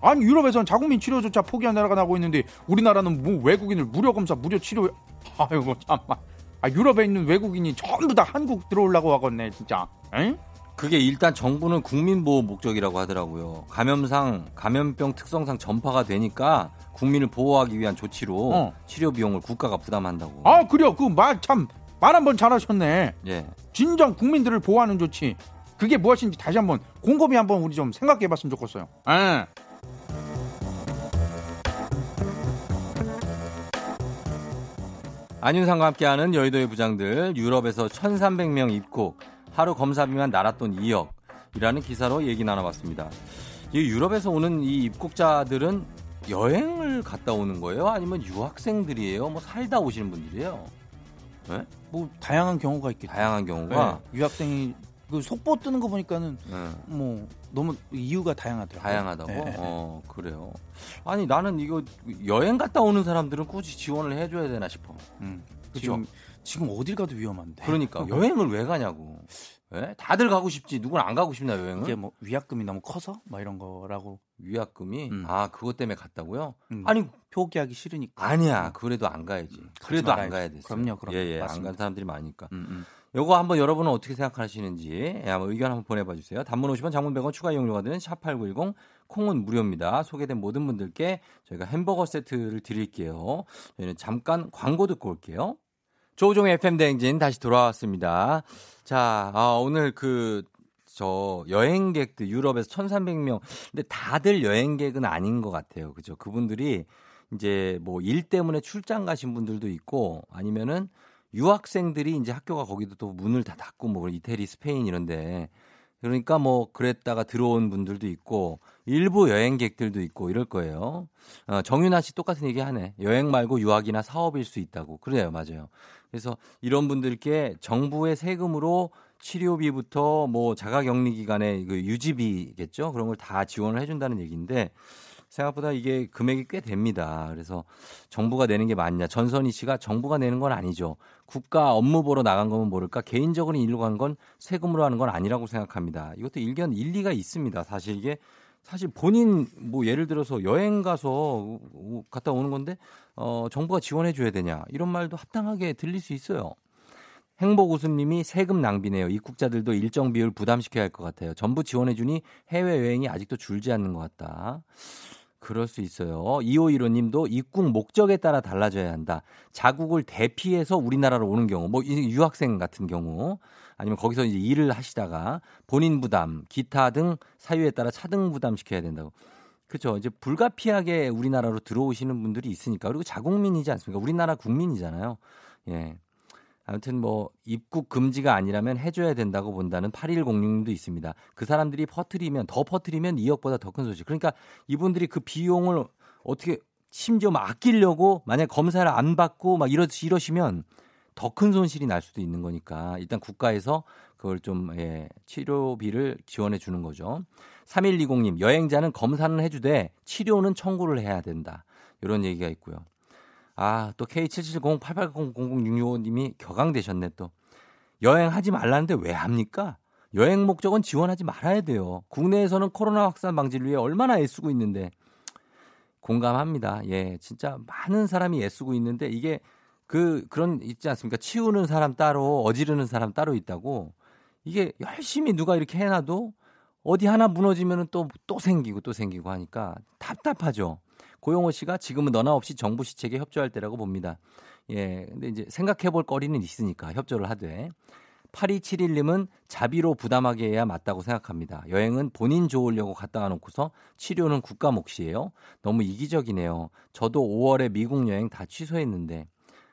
아니 유럽에선 자국민 치료조차 포기한 나라가 나고 있는데 우리나라는 뭐 외국인을 무료 검사 무료 치료 아이고 참아 아, 유럽에 있는 외국인이 전부 다 한국 들어오려고 하겠네 진짜 에? 그게 일단 정부는 국민 보호 목적이라고 하더라고요. 감염상, 감염병 특성상 전파가 되니까 국민을 보호하기 위한 조치로 어. 치료 비용을 국가가 부담한다고. 아 그래요 그 말 참 말 한번 잘하셨네 예. 진정 국민들을 보호하는 조치 그게 무엇인지 다시 한번 곰곰이 한번 우리 좀 생각해봤으면 좋겠어요 에. 안윤상과 함께하는 여의도의 부장들 유럽에서 1,300명 입국 하루 검사비만 날았돈 2억이라는 기사로 얘기 나눠봤습니다. 이 유럽에서 오는 이 입국자들은 여행을 갔다 오는 거예요? 아니면 유학생들이에요? 뭐 살다 오시는 분들이에요? 네? 뭐 다양한 경우가 있겠죠. 다양한 경우가 네. 유학생이 그 속보 뜨는 거 보니까는 네. 뭐 너무 이유가 다양하더라고요. 다양하다고? 네. 어, 그래요. 아니, 나는 이거 여행 갔다 오는 사람들은 굳이 지원을 해줘야 되나 싶어. 음. 그죠? 지금 어딜 가도 위험한데. 그러니까 여행을 왜 가냐고. 예? 다들 가고 싶지. 누구는 안 가고 싶나 여행을? 이게 뭐 위약금이 너무 커서 막 이런 거라고 위약금이 음. 아 그것 때문에 갔다고요? 음. 아니 표기하기 싫으니까. 아니야. 그래도 안 가야지. 그래도 안. 가야 돼. 그럼요, 그럼요. 예예. 안. 가는 사람들이 많으니까. 음, 음. 요거 한번 여러분은 어떻게 생각하시는지 예, 한번 의견 한번 보내봐 주세요. 단문 50원, 장문 100원 추가 이용료가 드는 샵8910 콩은 무료입니다. 소개된 모든 분들께 저희가 햄버거 세트를 드릴게요. 저희는 잠깐 광고 듣고 올게요. 조종의 FM 대행진 다시 돌아왔습니다. 자, 아, 오늘 그, 저, 여행객들, 유럽에서 1,300명. 근데 다들 여행객은 아닌 것 같아요. 그죠? 그분들이 이제 뭐 일 때문에 출장 가신 분들도 있고 아니면은 유학생들이 이제 학교가 거기도 또 문을 다 닫고 뭐 이태리, 스페인 이런데 그러니까 뭐 그랬다가 들어온 분들도 있고 일부 여행객들도 있고 이럴 거예요. 어, 정윤아 씨 똑같은 얘기 하네. 여행 말고 유학이나 사업일 수 있다고. 그래요. 맞아요. 그래서 이런 분들께 정부의 세금으로 치료비부터 뭐 자가격리 기간의 그 유지비겠죠. 그런 걸 다 지원을 해준다는 얘기인데 생각보다 이게 금액이 꽤 됩니다. 그래서 정부가 내는 게 맞냐. 전선희 씨가 정부가 내는 건 아니죠. 국가 업무 보러 나간 거면 모를까. 개인적으로 일로 간 건 세금으로 하는 건 아니라고 생각합니다. 이것도 일견 일리가 있습니다. 사실 이게 사실 본인 뭐 예를 들어서 여행 가서 갔다 오는 건데 어 정부가 지원해 줘야 되냐. 이런 말도 합당하게 들릴 수 있어요. 행복 웃음님이 세금 낭비네요. 입국자들도 일정 비율 부담시켜야 할 것 같아요. 전부 지원해주니 해외 여행이 아직도 줄지 않는 것 같다. 그럴 수 있어요. 2515님도 입국 목적에 따라 달라져야 한다. 자국을 대피해서 우리나라로 오는 경우, 뭐 유학생 같은 경우, 아니면 거기서 이제 일을 하시다가 본인 부담, 기타 등 사유에 따라 차등 부담 시켜야 된다고. 그렇죠. 이제 불가피하게 우리나라로 들어오시는 분들이 있으니까 그리고 자국민이지 않습니까? 우리나라 국민이잖아요. 예. 아무튼 뭐 입국 금지가 아니라면 해줘야 된다고 본다는 8106님도 있습니다. 그 사람들이 퍼트리면 더 퍼트리면 2억보다 더 큰 소식. 그러니까 이분들이 그 비용을 어떻게 심지어 막 아끼려고 만약 검사를 안 받고 막 이러 이러시면 더 큰 손실이 날 수도 있는 거니까 일단 국가에서 그걸 좀 예, 치료비를 지원해 주는 거죠. 3120님 여행자는 검사는 해주되 치료는 청구를 해야 된다. 이런 얘기가 있고요. 아, 또 K7708800066님이 격앙되셨네 또. 여행하지 말라는데 왜 합니까? 여행 목적은 지원하지 말아야 돼요. 국내에서는 코로나 확산 방지를 위해 얼마나 애쓰고 있는데. 공감합니다. 예, 진짜 많은 사람이 애쓰고 있는데 이게 그 그런 있지 않습니까? 치우는 사람 따로 어지르는 사람 따로 있다고. 이게 열심히 누가 이렇게 해놔도 어디 하나 무너지면은 또또 생기고 또 생기고 하니까 답답하죠. 고용호 씨가 지금은 너나 없이 정부 시책에 협조할 때라고 봅니다. 예, 근데 이제 생각해 볼 거리는 있으니까 협조를 하되. 8271님은 자비로 부담하게 해야 맞다고 생각합니다. 여행은 본인 좋으려고 갔다 와놓고서 치료는 국가 몫이에요. 너무 이기적이네요. 저도 5월에 미국 여행 다 취소했는데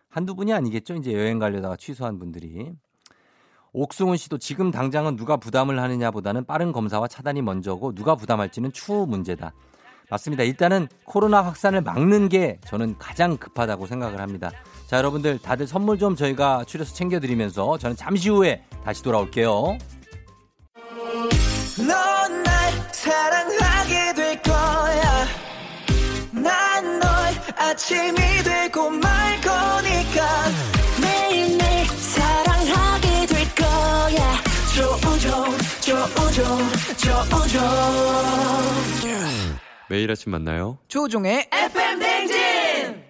한두 분이 아니겠죠? 이제 여행 가려다가 취소한 분들이. 옥승훈 씨도 지금 당장은 누가 부담을 하느냐보다는 빠른 검사와 차단이 먼저고 누가 부담할지는 추후 문제다. 맞습니다. 일단은 코로나 확산을 막는 게 저는 가장 급하다고 생각을 합니다. 자, 여러분들 다들 선물 좀 저희가 추려서 챙겨드리면서 저는 잠시 후에 다시 돌아올게요. 사랑하게 될 거야. 난널 아침이 되고 말거 조우종, 조우종, 조우종. 매일 아침 만나요. 조종의 FM 댕진!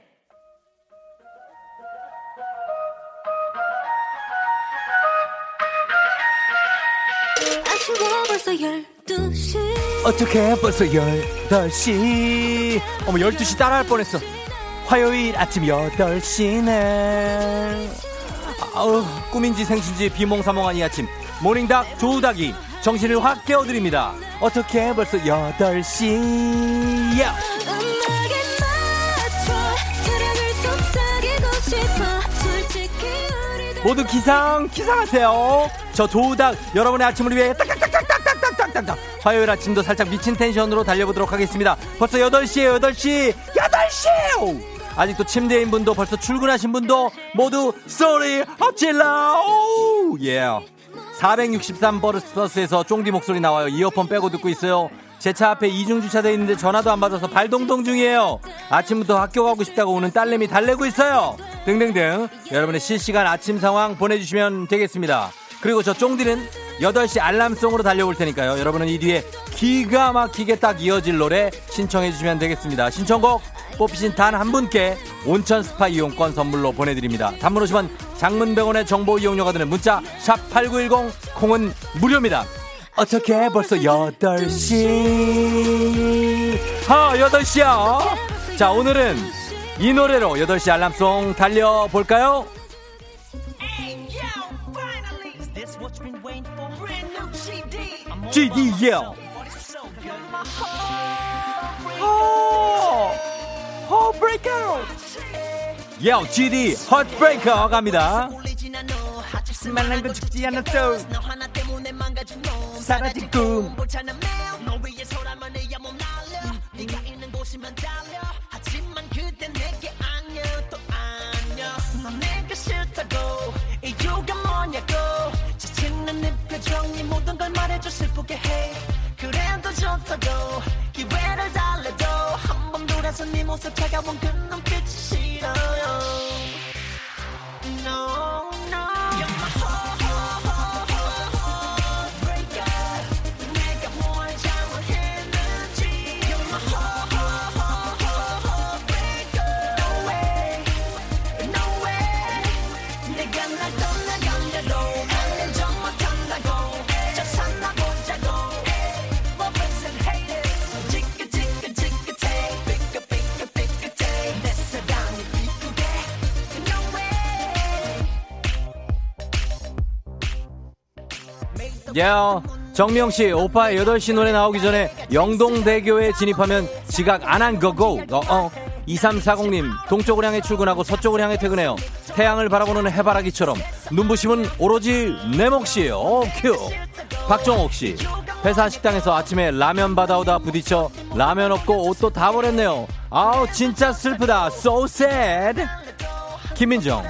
아쉬워 벌써 12시 어떻게 벌써 8시. 어머, 12시 따라할 뻔했어. 화요일 아침 8시네. 아우, 꿈인지 생신지 비몽사몽한 이 아침. 모닝닭 조우닭이 정신을 확 깨워드립니다. 어떻게 벌써 8시. 야! 음악에 맞춰 사랑을 속삭이고 싶어 솔직히 우리들 모두 기상, 기상하세요. 저 조우닭 여러분의 아침을 위해 딱딱딱딱딱딱딱딱딱 화요일 아침도 살짝 미친 텐션으로 달려보도록 하겠습니다. 벌써 8시에요, 8시. 8시! 아직도 침대인 분도 벌써 출근하신 분도 모두 소리 어찔러 예. 463 버스에서 쫑디 목소리 나와요. 이어폰 빼고 듣고 있어요. 제 차 앞에 이중 주차돼 있는데 전화도 안 받아서 발동동 중이에요. 아침부터 학교 가고 싶다고 오는 딸내미 달래고 있어요. 등등등 여러분의 실시간 아침 상황 보내주시면 되겠습니다. 그리고 저 쫑디는 8시 알람송으로 달려올 테니까요. 여러분은 이 뒤에 기가 막히게 딱 이어질 노래 신청해 주시면 되겠습니다. 신청곡 뽑히신 단 한 분께 온천 스파 이용권 선물로 보내드립니다. 단문 50원 장문 100원의 정보 이용료가 드는 문자 샵 8910 콩은 무료입니다. 어떻게 벌써 8시 아 8시야 자 오늘은 이 노래로 8시 알람송 달려볼까요? GD yeah. Heartbreaker. Yo, GD Heartbreaker 갑니다. 만난 건 죽지 않았어. 사라진 꿈. 이유가 뭐냐고 차가운 그 야, 정명 씨, 오빠의 8시 노래 나오기 전에 영동대교에 진입하면 지각 안 한 거고. 어, 어. 2340님, 동쪽을 향해 출근하고 서쪽을 향해 퇴근해요. 태양을 바라보는 해바라기처럼 눈부심은 오로지 내 몫이에요. 어, 큐. 박정옥 씨, 회사 식당에서 아침에 라면 받아오다 부딪혀 라면 없고 옷도 다 버렸네요. 아우, 진짜 슬프다. So sad. 김민정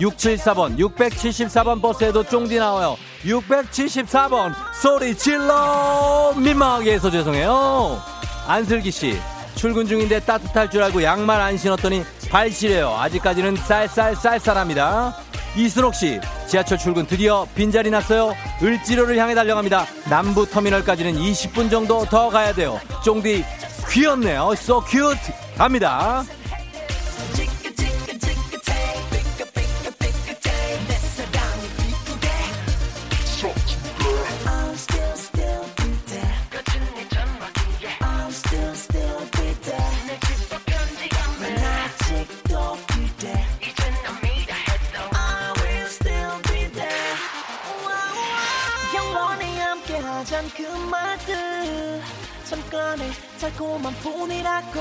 674번 674번 버스에도 쫑디 나와요 674번 소리 질러 민망하게 해서 죄송해요. 안슬기씨 출근 중인데 따뜻할 줄 알고 양말 안 신었더니 발 시려요. 아직까지는 쌀쌀쌀쌀합니다. 이순옥씨 지하철 출근 드디어 빈자리 났어요. 을지로를 향해 달려갑니다. 남부 터미널까지는 20분 정도 더 가야 돼요. 쫑디 귀엽네요. So cute. 갑니다 그 말들 잠깐의 달콤한 뿐이라고.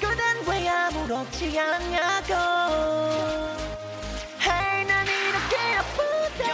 그댄 왜 아무렇지 않냐고. Hey 난 이렇게 아프대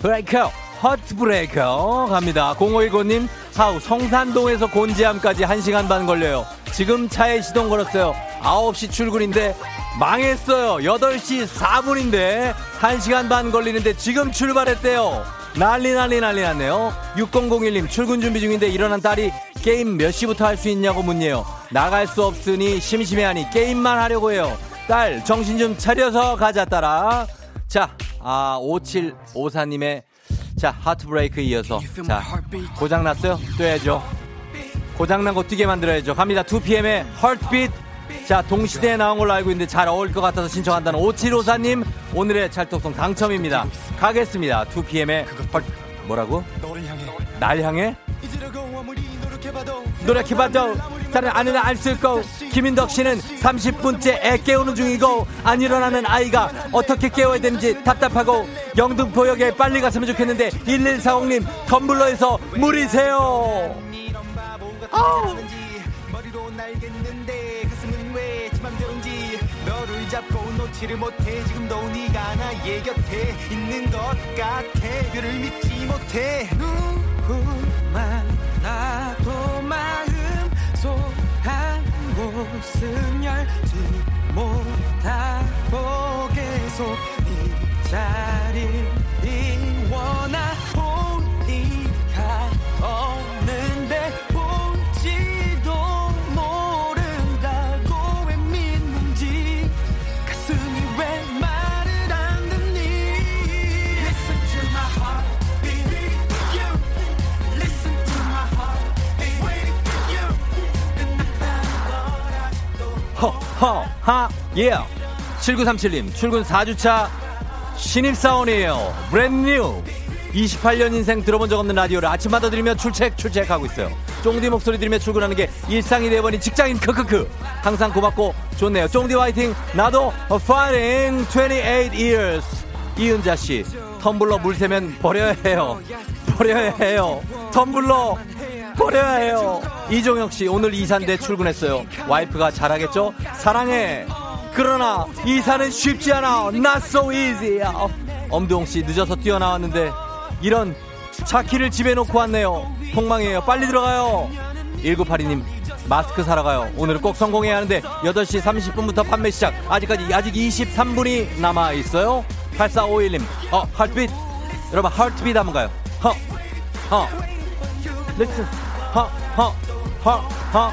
브레이커 헛 브레이커 갑니다 0519님 하우 성산동에서 곤지암까지 1시간 반 걸려요. 지금 차에 시동 걸었어요. 9시 출근인데 망했어요 8시 4분인데 1시간 반 걸리는데 지금 출발했대요 난리 난리 난리 났네요 6001님 출근 준비 중인데 일어난 딸이 게임 몇 시부터 할 수 있냐고 묻네요 나갈 수 없으니 심심해하니 게임만 하려고 해요 딸 정신 좀 차려서 가자 딸아 자, 아, 5754님의 자, 하트브레이크 이어서 자, 고장 났어요? 또 해야죠. 고장난 거 뛰게 만들어야죠. 갑니다. 2PM의 헐트빛. 자, 동시대에 나온 걸로 알고 있는데 잘 어울릴 것 같아서 신청한다는 5754님. 오늘의 찰떡송 당첨입니다. 가겠습니다. 2PM의 헐, 뭐라고? 날 향해? 노력해봐도 다른 아는 알쓸 거 김인덕 씨는 30분째 애 깨우는 중이고 안 일어나는 아이가 어떻게 깨워야 되는지 답답하고 영등포역에 빨리 갔으면 좋겠는데 1140님 텀블러에서 물이세요 아우. 잡고 놓지를 못해. 지금 도 네가 나의 곁에 있는 것 같아. 그를 믿지 못해. 누구만 나도 마음 속한 가슴 열지 못하고 계속 이 자리를 원하고 네가 없 허허하 예. 7937님 출근 4주차 신입사원이에요. brand new 28년 인생 들어본 적 없는 라디오를 아침마다 들으며 출첵 출첵하고 있어요. 쫑디 목소리 들으며 출근하는 게 일상이 돼버린 직장인 크크크. 항상 고맙고 좋네요. 쫑디 화이팅. 나도 fighting 28 years. 이은자 씨 텀블러 물 새면 버려야 해요. 버려야 해요. 텀블러 버려야 해요. 이종혁 씨 오늘 이사인데 출근했어요. 와이프가 잘하겠죠? 사랑해. 그러나 이사는 쉽지 않아. Not so easy. 엄두홍 씨 늦어서 뛰어나왔는데 이런 차키를 집에 놓고 왔네요. 폭망이에요. 빨리 들어가요. 1982님 마스크 사러 가요. 오늘 꼭 성공해야 하는데 8시 30분부터 판매 시작. 아직까지 아직 23분이 남아 있어요. 8451님 어 하트빛 여러분 하트빛 한번 가요. 허 허. Listen. 허, 허, 허, 허.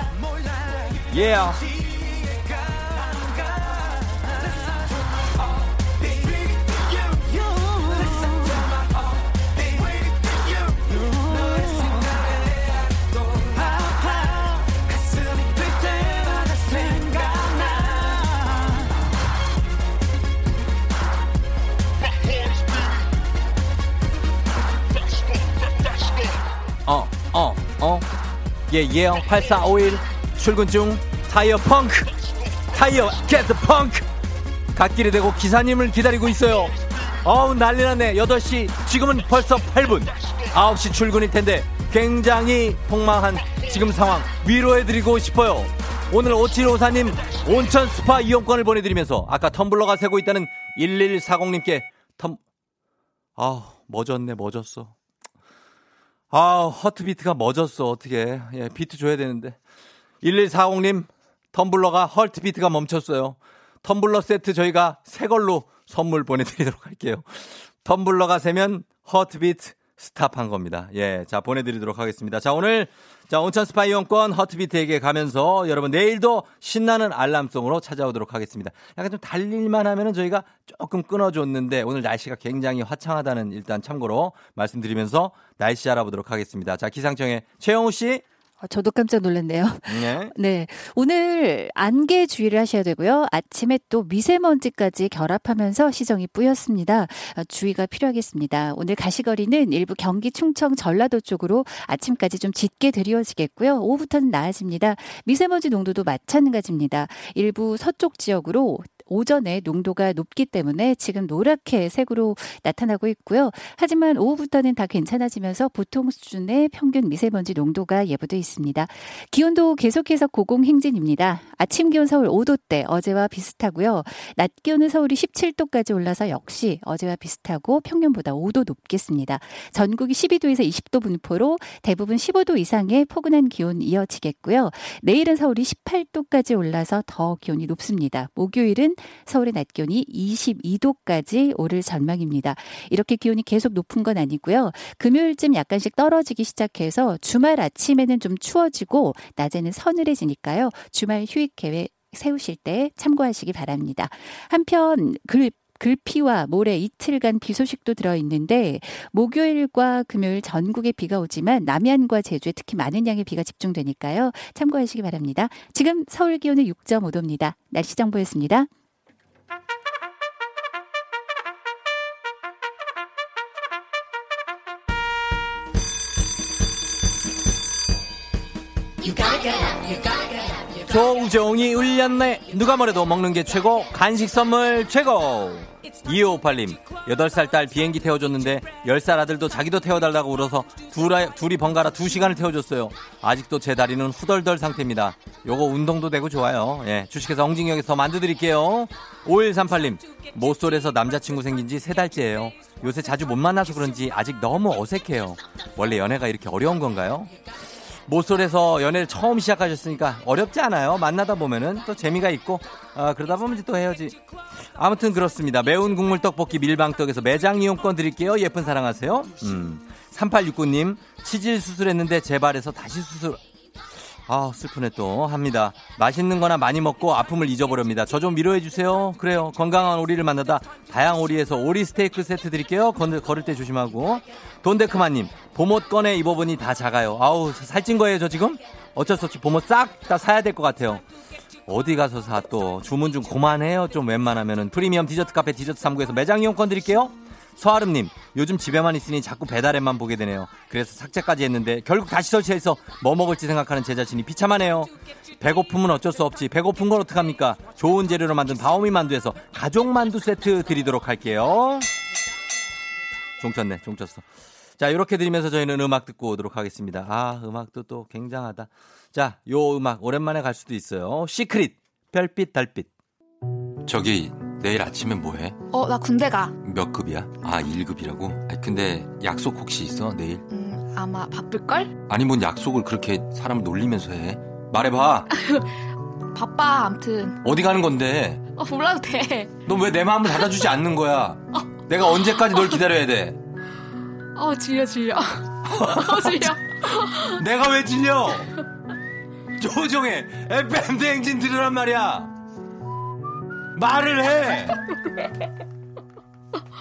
Yeah. 예, 예, 8451. 출근 중. 타이어 펑크. 타이어 get 펑크. 갓길에 대고 기사님을 기다리고 있어요. 어우, 난리 났네. 8시. 지금은 벌써 8분. 9시 출근일 텐데 굉장히 폭망한 지금 상황 위로해드리고 싶어요. 오늘 5754님 온천 스파 이용권을 보내드리면서 아까 텀블러가 새고 있다는 1140님께 텀, 아, 멎었네, 멎었어. 아, heartbeat가 멎었어. 어떡해. 예, 비트 줘야 되는데. 1140님, 텀블러가 heartbeat가 멈췄어요. 텀블러 세트 저희가 새 걸로 선물 보내드리도록 할게요. 텀블러가 새면 heartbeat stop한 겁니다. 예, 자, 보내드리도록 하겠습니다. 자, 오늘, 자, 온천 스파 이용권 heartbeat에게 가면서 여러분 내일도 신나는 알람송으로 찾아오도록 하겠습니다. 약간 좀 달릴만 하면은 저희가 조금 끊어줬는데 오늘 날씨가 굉장히 화창하다는 일단 참고로 말씀드리면서 날씨 알아보도록 하겠습니다. 자, 기상청의 최영우 씨. 어, 저도 깜짝 놀랐네요. 네. 네. 오늘 안개 주의를 하셔야 되고요. 아침에 또 미세먼지까지 결합하면서 시정이 뿌였습니다. 어, 주의가 필요하겠습니다. 오늘 가시거리는 일부 경기 충청 전라도 쪽으로 아침까지 좀 짙게 드리워지겠고요. 오후부터는 나아집니다. 미세먼지 농도도 마찬가지입니다. 일부 서쪽 지역으로 오전에 농도가 높기 때문에 지금 노랗게 색으로 나타나고 있고요. 하지만 오후부터는 다 괜찮아지면서 보통 수준의 평균 미세먼지 농도가 예보돼 있습니다. 기온도 계속해서 고공 행진입니다. 아침 기온 서울 5도대 어제와 비슷하고요. 낮 기온은 서울이 17도까지 올라서 역시 어제와 비슷하고 평년보다 5도 높겠습니다. 전국이 12도에서 20도 분포로 대부분 15도 이상의 포근한 기온 이어지겠고요. 내일은 서울이 18도까지 올라서 더 기온이 높습니다. 목요일은 서울의 낮 기온이 22도까지 오를 전망입니다. 이렇게 기온이 계속 높은 건 아니고요. 금요일쯤 약간씩 떨어지기 시작해서 주말 아침에는 좀 추워지고 낮에는 서늘해지니까요. 주말 휴익 계획 세우실 때 참고하시기 바랍니다. 한편 글 글피와 모레 이틀간 비 소식도 들어있는데 목요일과 금요일 전국에 비가 오지만 남해안과 제주에 특히 많은 양의 비가 집중되니까요. 참고하시기 바랍니다. 지금 서울 기온은 6.5도입니다. 날씨 정보였습니다. 조우종이 울렸네. 누가 뭐래도 먹는 게 최고. 간식 선물 최고. 2558님, 8살 딸 비행기 태워줬는데 10살 아들도 자기도 태워달라고 울어서 둘아, 둘이 번갈아 2시간을 태워줬어요. 아직도 제 다리는 후덜덜 상태입니다. 요거 운동도 되고 좋아요. 예, 주식회사 엉징역에서 만두드릴게요. 5138님, 모쏠에서 남자친구 생긴 지 3달째예요. 요새 자주 못 만나서 그런지 아직 너무 어색해요. 원래 연애가 이렇게 어려운 건가요? 모쏠에서 연애를 처음 시작하셨으니까 어렵지 않아요. 만나다 보면은 또 재미가 있고 아, 그러다 보면 또 헤어지. 아무튼 그렇습니다. 매운 국물 떡볶이 밀방떡에서 매장 이용권 드릴게요. 예쁜 사랑하세요. 음. 3869님 치질 수술했는데 재발해서 다시 수술. 아 슬프네 또 합니다. 맛있는 거나 많이 먹고 아픔을 잊어버립니다. 저 좀 위로해 주세요. 그래요. 건강한 오리를 만나다 다양 오리에서 오리 스테이크 세트 드릴게요. 건, 걸을 때 조심하고. 돈데크마님 봄옷 꺼내 입어보니 다 작아요. 아우 살찐 거예요 저 지금? 어쩔 수 없이 봄옷 싹 다 사야 될 것 같아요. 어디 가서 사 또 주문 좀 그만해요. 좀 웬만하면은 프리미엄 디저트 카페 디저트 3구에서 매장 이용권 드릴게요. 서아름님 요즘 집에만 있으니 자꾸 배달앱만 보게 되네요. 그래서 삭제까지 했는데 결국 다시 설치해서 뭐 먹을지 생각하는 제 자신이 비참하네요. 배고픔은 어쩔 수 없지. 배고픈 건 어떡합니까? 좋은 재료로 만든 바오미 만두에서 가족 만두 세트 드리도록 할게요. 종쳤네, 종쳤어. 자, 이렇게 드리면서 저희는 음악 듣고 오도록 하겠습니다. 아, 음악도 또 굉장하다. 자, 요 음악 오랜만에 갈 수도 있어요. 시크릿, 별빛, 달빛. 저기, 내일 아침에 뭐 해? 어, 나 군대 가. 몇 급이야? 아, 1급이라고? 근데 약속 혹시 있어, 내일? 음, 아마 바쁠걸? 아니, 뭔 약속을 그렇게 사람을 놀리면서 해? 말해봐. 바빠, 암튼. 어디 가는 건데? 어, 몰라도 돼. 너왜내 마음을 받아주지 않는 거야? 내가 언제까지 널 기다려야 돼? 어, 질려, 질려. 어, 질려. 내가 왜 질려? 조종해. FM 대행진 들으란 말이야. 말을 해.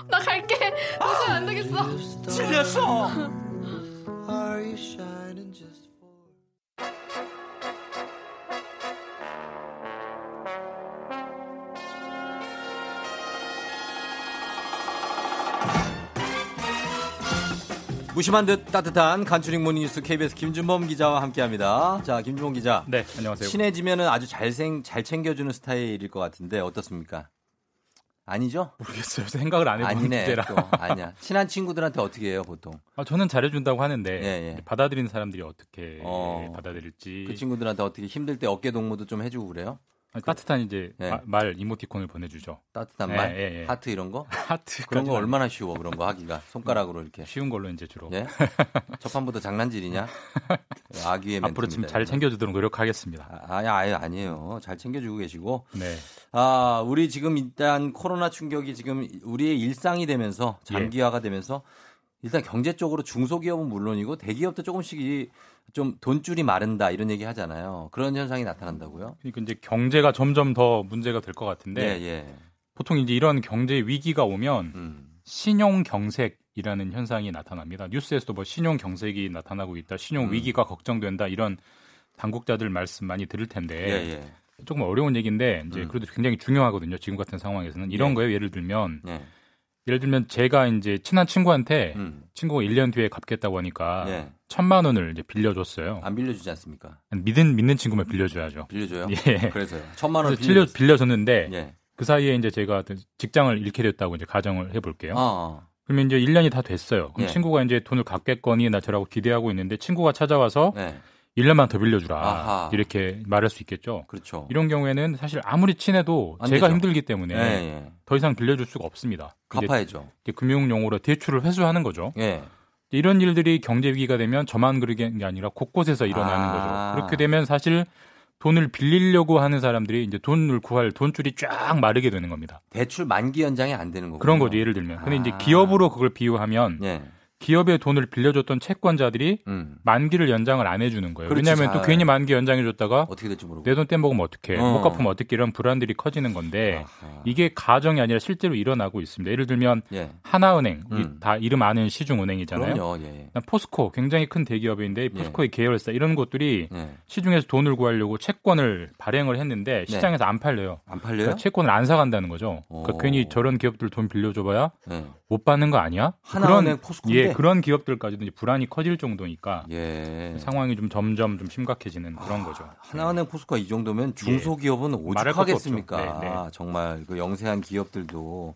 나 갈게. 도저히 안 되겠어. 질렸어. 무심한 듯 따뜻한 간추린 모닝뉴스 KBS 김준범 기자와 함께합니다. 자, 김준범 기자. 네, 안녕하세요. 친해지면은 아주 잘생 잘 챙겨주는 스타일일 것 같은데 어떻습니까? 아니죠? 모르겠어요. 생각을 안 해본 아니네. 주제라. 또 아니야. 친한 친구들한테 어떻게 해요, 보통? 아, 저는 잘해준다고 하는데 예, 예. 받아들이는 사람들이 어떻게 어. 받아들일지 그 친구들한테 어떻게 힘들 때 어깨 동무도 좀 해주고 그래요? 아니, 따뜻한 이제 예. 마- 말 이모티콘을 보내주죠. 따뜻한 예, 말, 예, 예. 하트 이런 거? 하트 그런 거 얼마나 쉬워 그런 거 하기가 손가락으로 이렇게 쉬운 걸로 이제 주로. 예? 첫 판부터 장난질이냐? 아기의 멘트. 앞으로 좀잘 챙겨주도록 노력하겠습니다. 아, 아니, 아니, 아니에요. 잘 챙겨주고 계시고. 네. 아, 우리 지금 일단 코로나 충격이 지금 우리의 일상이 되면서 예. 장기화가 되면서 일단 경제 적으로 중소기업은 물론이고 대기업도 조금씩 이 좀 돈줄이 마른다 이런 얘기 하잖아요. 그런 현상이 나타난다고요? 그러니까 이제 경제가 점점 더 문제가 될 것 같은데 예, 예. 보통 이제 이런 경제 위기가 오면 음. 신용 경색이라는 현상이 나타납니다. 뉴스에서도 뭐 신용 경색이 나타나고 있다, 신용 음. 위기가 걱정된다 이런 당국자들 말씀 많이 들을 텐데 예, 예. 조금 어려운 얘기인데 이제 음. 그래도 굉장히 중요하거든요. 지금 같은 상황에서는 이런 예. 거예요. 예를 들면 예. 예를 들면 제가 이제 친한 친구한테 음. 친구가 1년 뒤에 갚겠다고 하니까 예. 천만 원을 이제 빌려줬어요. 안 빌려주지 않습니까? 믿는 믿는 친구면 빌려줘야죠. 빌려줘요? 예. 그래서요. 천만 원 빌려, 빌려줬- 빌려줬는데 예. 그 사이에 이제 제가 직장을 잃게 됐다고 이제 가정을 해볼게요. 어, 어. 그러면 이제 1년이 다 됐어요. 그럼 예. 친구가 이제 돈을 갚겠거니 나 저라고 기대하고 있는데 친구가 찾아와서 예. 1년만 더 빌려주라 아하. 이렇게 말할 수 있겠죠. 그렇죠. 이런 경우에는 사실 아무리 친해도 안 제가 되죠. 힘들기 때문에 예, 예. 더 이상 빌려줄 수가 없습니다. 갚아야죠. 이제 금융 용어로 대출을 회수하는 거죠. 예. 이런 일들이 경제 위기가 되면 저만 그러는 게 아니라 곳곳에서 일어나는 아. 거죠. 그렇게 되면 사실 돈을 빌리려고 하는 사람들이 이제 돈을 구할 돈줄이 쫙 마르게 되는 겁니다. 대출 만기 연장이 안 되는 거고. 그런 거죠. 예를 들면. 근데 이제 아. 기업으로 그걸 비유하면 예. 기업의 돈을 빌려줬던 채권자들이 음. 만기를 연장을 안 해주는 거예요. 그렇지, 왜냐하면 또 잘. 괜히 만기 연장해줬다가 어떻게. 내돈 떼먹으면 어떡해. 어. 못 갚으면 어떻게 이런 불안들이 커지는 건데 아하. 이게 가정이 아니라 실제로 일어나고 있습니다. 예를 들면 예. 하나은행, 음. 다 이름 아는 시중은행이잖아요. 그럼요. 예. 포스코 굉장히 큰 대기업인데 포스코의 계열사 이런 곳들이 예. 시중에서 돈을 구하려고 채권을 발행을 했는데 시장에서 안 팔려요. 안 팔려요? 그러니까 채권을 안 사간다는 거죠. 그러니까 오. 괜히 저런 기업들 돈 빌려줘봐야 예. 못 받는 거 아니야? 하나은행 포스코인데? 예 그런 기업들까지도 불안이 커질 정도니까 예. 상황이 좀 점점 좀 심각해지는 그런 거죠. 하나은행 포스코가 이 정도면 중소기업은 예. 것도 오죽하겠습니까? 네, 네. 정말 그 영세한 기업들도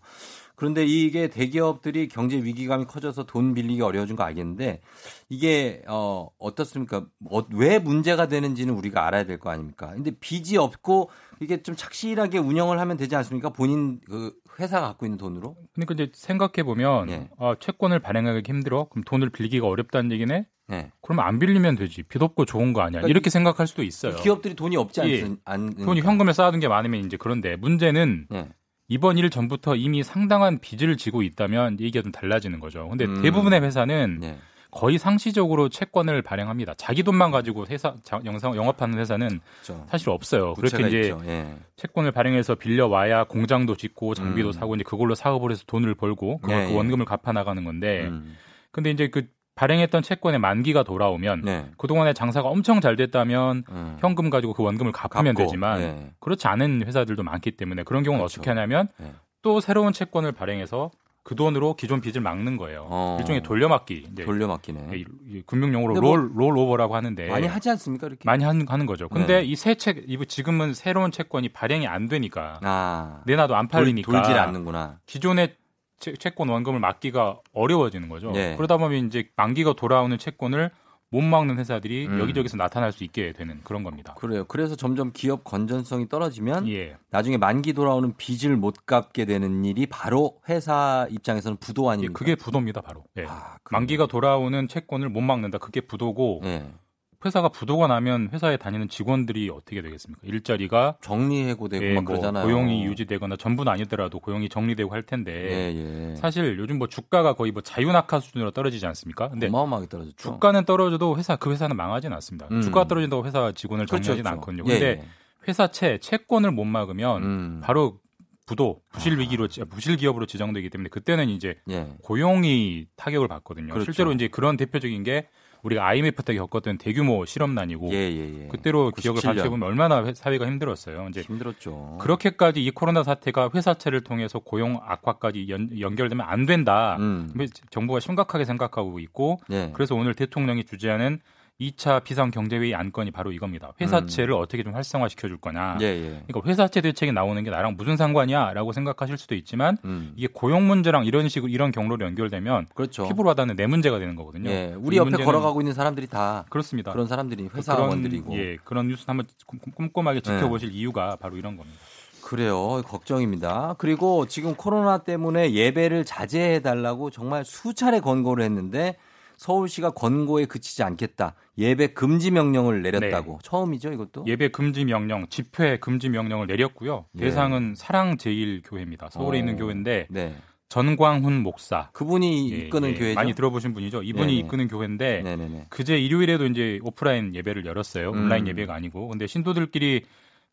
그런데 이게 대기업들이 경제 위기감이 커져서 돈 빌리기 어려워진 거 알겠는데 이게 어 어떻습니까? 어, 왜 문제가 되는지는 우리가 알아야 될 거 아닙니까? 근데 빚이 없고 이게 좀 착실하게 운영을 하면 되지 않습니까? 본인 그 회사가 갖고 있는 돈으로? 그러니까 이제 생각해 보면 예. 아, 채권을 발행하기 힘들어. 그럼 돈을 빌리기가 어렵다는 얘기네. 네. 그러면 안 빌리면 되지. 빚 없고 좋은 거 아니야. 그러니까 이렇게 생각할 수도 있어요. 기업들이 돈이 없지 예. 않, 않 돈이 현금에 쌓아둔 게 많으면 이제 그런데 문제는 예. 이번 일 전부터 이미 상당한 빚을 지고 있다면 얘기가 좀 달라지는 거죠. 근데 음. 대부분의 회사는 네. 거의 상시적으로 채권을 발행합니다. 자기 돈만 가지고 회사 자- 영상 영업하는 회사는 그렇죠. 사실 없어요. 그렇게 부채가 이제. 예. 채권을 발행해서 빌려 와야 공장도 짓고 장비도 음. 사고 이제 그걸로 사업을 해서 돈을 벌고 그걸 예, 그 예. 원금을 갚아 나가는 건데 음. 근데 이제 그 발행했던 채권의 만기가 돌아오면 네. 그동안에 장사가 엄청 잘 됐다면 음. 현금 가지고 그 원금을 갚으면 갚고, 되지만 예. 그렇지 않은 회사들도 많기 때문에 그런 경우는 그렇죠. 어떻게 하냐면 예. 또 새로운 채권을 발행해서 그 돈으로 기존 빚을 막는 거예요. 어. 일종의 돌려막기. 이제 돌려막기네. 금융용어로 뭐 롤, 롤오버라고 하는데 많이 하지 않습니까? 이렇게. 많이 하는, 하는 거죠. 근데 네. 이새 채, 이 지금은 새로운 채권이 발행이 안 되니까 아. 내놔도 안 돌, 팔리니까 돌질 않는구나. 기존의 채, 채권 원금을 막기가 어려워지는 거죠. 네. 그러다 보면 이제 만기가 돌아오는 채권을 못 막는 회사들이 음. 여기저기서 나타날 수 있게 되는 그런 겁니다. 그래요. 그래서 점점 기업 건전성이 떨어지면 예. 나중에 만기 돌아오는 빚을 못 갚게 되는 일이 바로 회사 입장에서는 부도 예, 아닙니까? 그게 부도입니다, 바로. 예. 아. 만기가 돌아오는 채권을 못 막는다. 그게 부도고 예. 회사가 부도가 나면 회사에 다니는 직원들이 어떻게 되겠습니까? 일자리가 정리해고되고 예, 막뭐 그러잖아요. 고용이 유지되거나 전부는 아니더라도 고용이 정리되고 할 텐데 예, 예. 사실 요즘 뭐 주가가 거의 뭐 자유낙하 수준으로 떨어지지 않습니까? 근데 어마어마하게 떨어졌죠. 주가는 떨어져도 회사 그 회사는 망하지는 않습니다. 음. 주가가 떨어진다고 회사 직원을 그렇죠, 정리하지는 그렇죠. 않거든요. 예, 근데 예. 회사채 채권을 못 막으면 음. 바로 부도 부실 위기로 지- 부실 기업으로 지정되기 때문에 그때는 이제 예. 고용이 타격을 받거든요. 그렇죠. 실제로 이제 그런 대표적인 게 우리가 IMF 때 겪었던 대규모 실업난이고 예, 예, 예. 그때로 기억을 97년. 반복해 보면 얼마나 회- 사회가 힘들었어요. 이제 힘들었죠. 그렇게까지 이 코로나 사태가 회사채를 통해서 고용 악화까지 연, 연결되면 안 된다. 음. 정부가 심각하게 생각하고 있고 예. 그래서 오늘 대통령이 주재하는 2차 비상경제회의 안건이 바로 이겁니다. 회사채를 어떻게 좀 활성화시켜 줄 거냐. 음. 예, 예. 그러니까 회사채 대책이 나오는 게 나랑 무슨 상관이야라고 생각하실 수도 있지만 음. 이게 고용 문제랑 이런 식으로 이런 경로로 연결되면 그렇죠. 피부로 와닿는 내 문제가 되는 거거든요. 예. 우리 이 옆에 걸어가고 있는 사람들이 다 그렇습니다. 그런 사람들이 회사원들이고. 그런, 예, 그런 뉴스 한번 꼼- 꼼꼼하게 네. 지켜보실 이유가 바로 이런 겁니다. 그래요. 걱정입니다. 그리고 지금 코로나 때문에 예배를 자제해 달라고 정말 수차례 권고를 했는데 서울시가 권고에 그치지 않겠다. 예배 금지 명령을 내렸다고. 처음이죠, 이것도? 예배 금지 명령, 집회 금지 명령을 내렸고요. 예. 대상은 사랑 제일 교회입니다. 서울에 어, 있는 교회인데 네. 전광훈 목사. 그분이 예, 이끄는 예, 교회죠. 많이 들어보신 분이죠. 이분이 네네. 이끄는 교회인데 네네네. 그제 일요일에도 이제 오프라인 예배를 열었어요. 온라인 음. 예배가 아니고. 근데 신도들끼리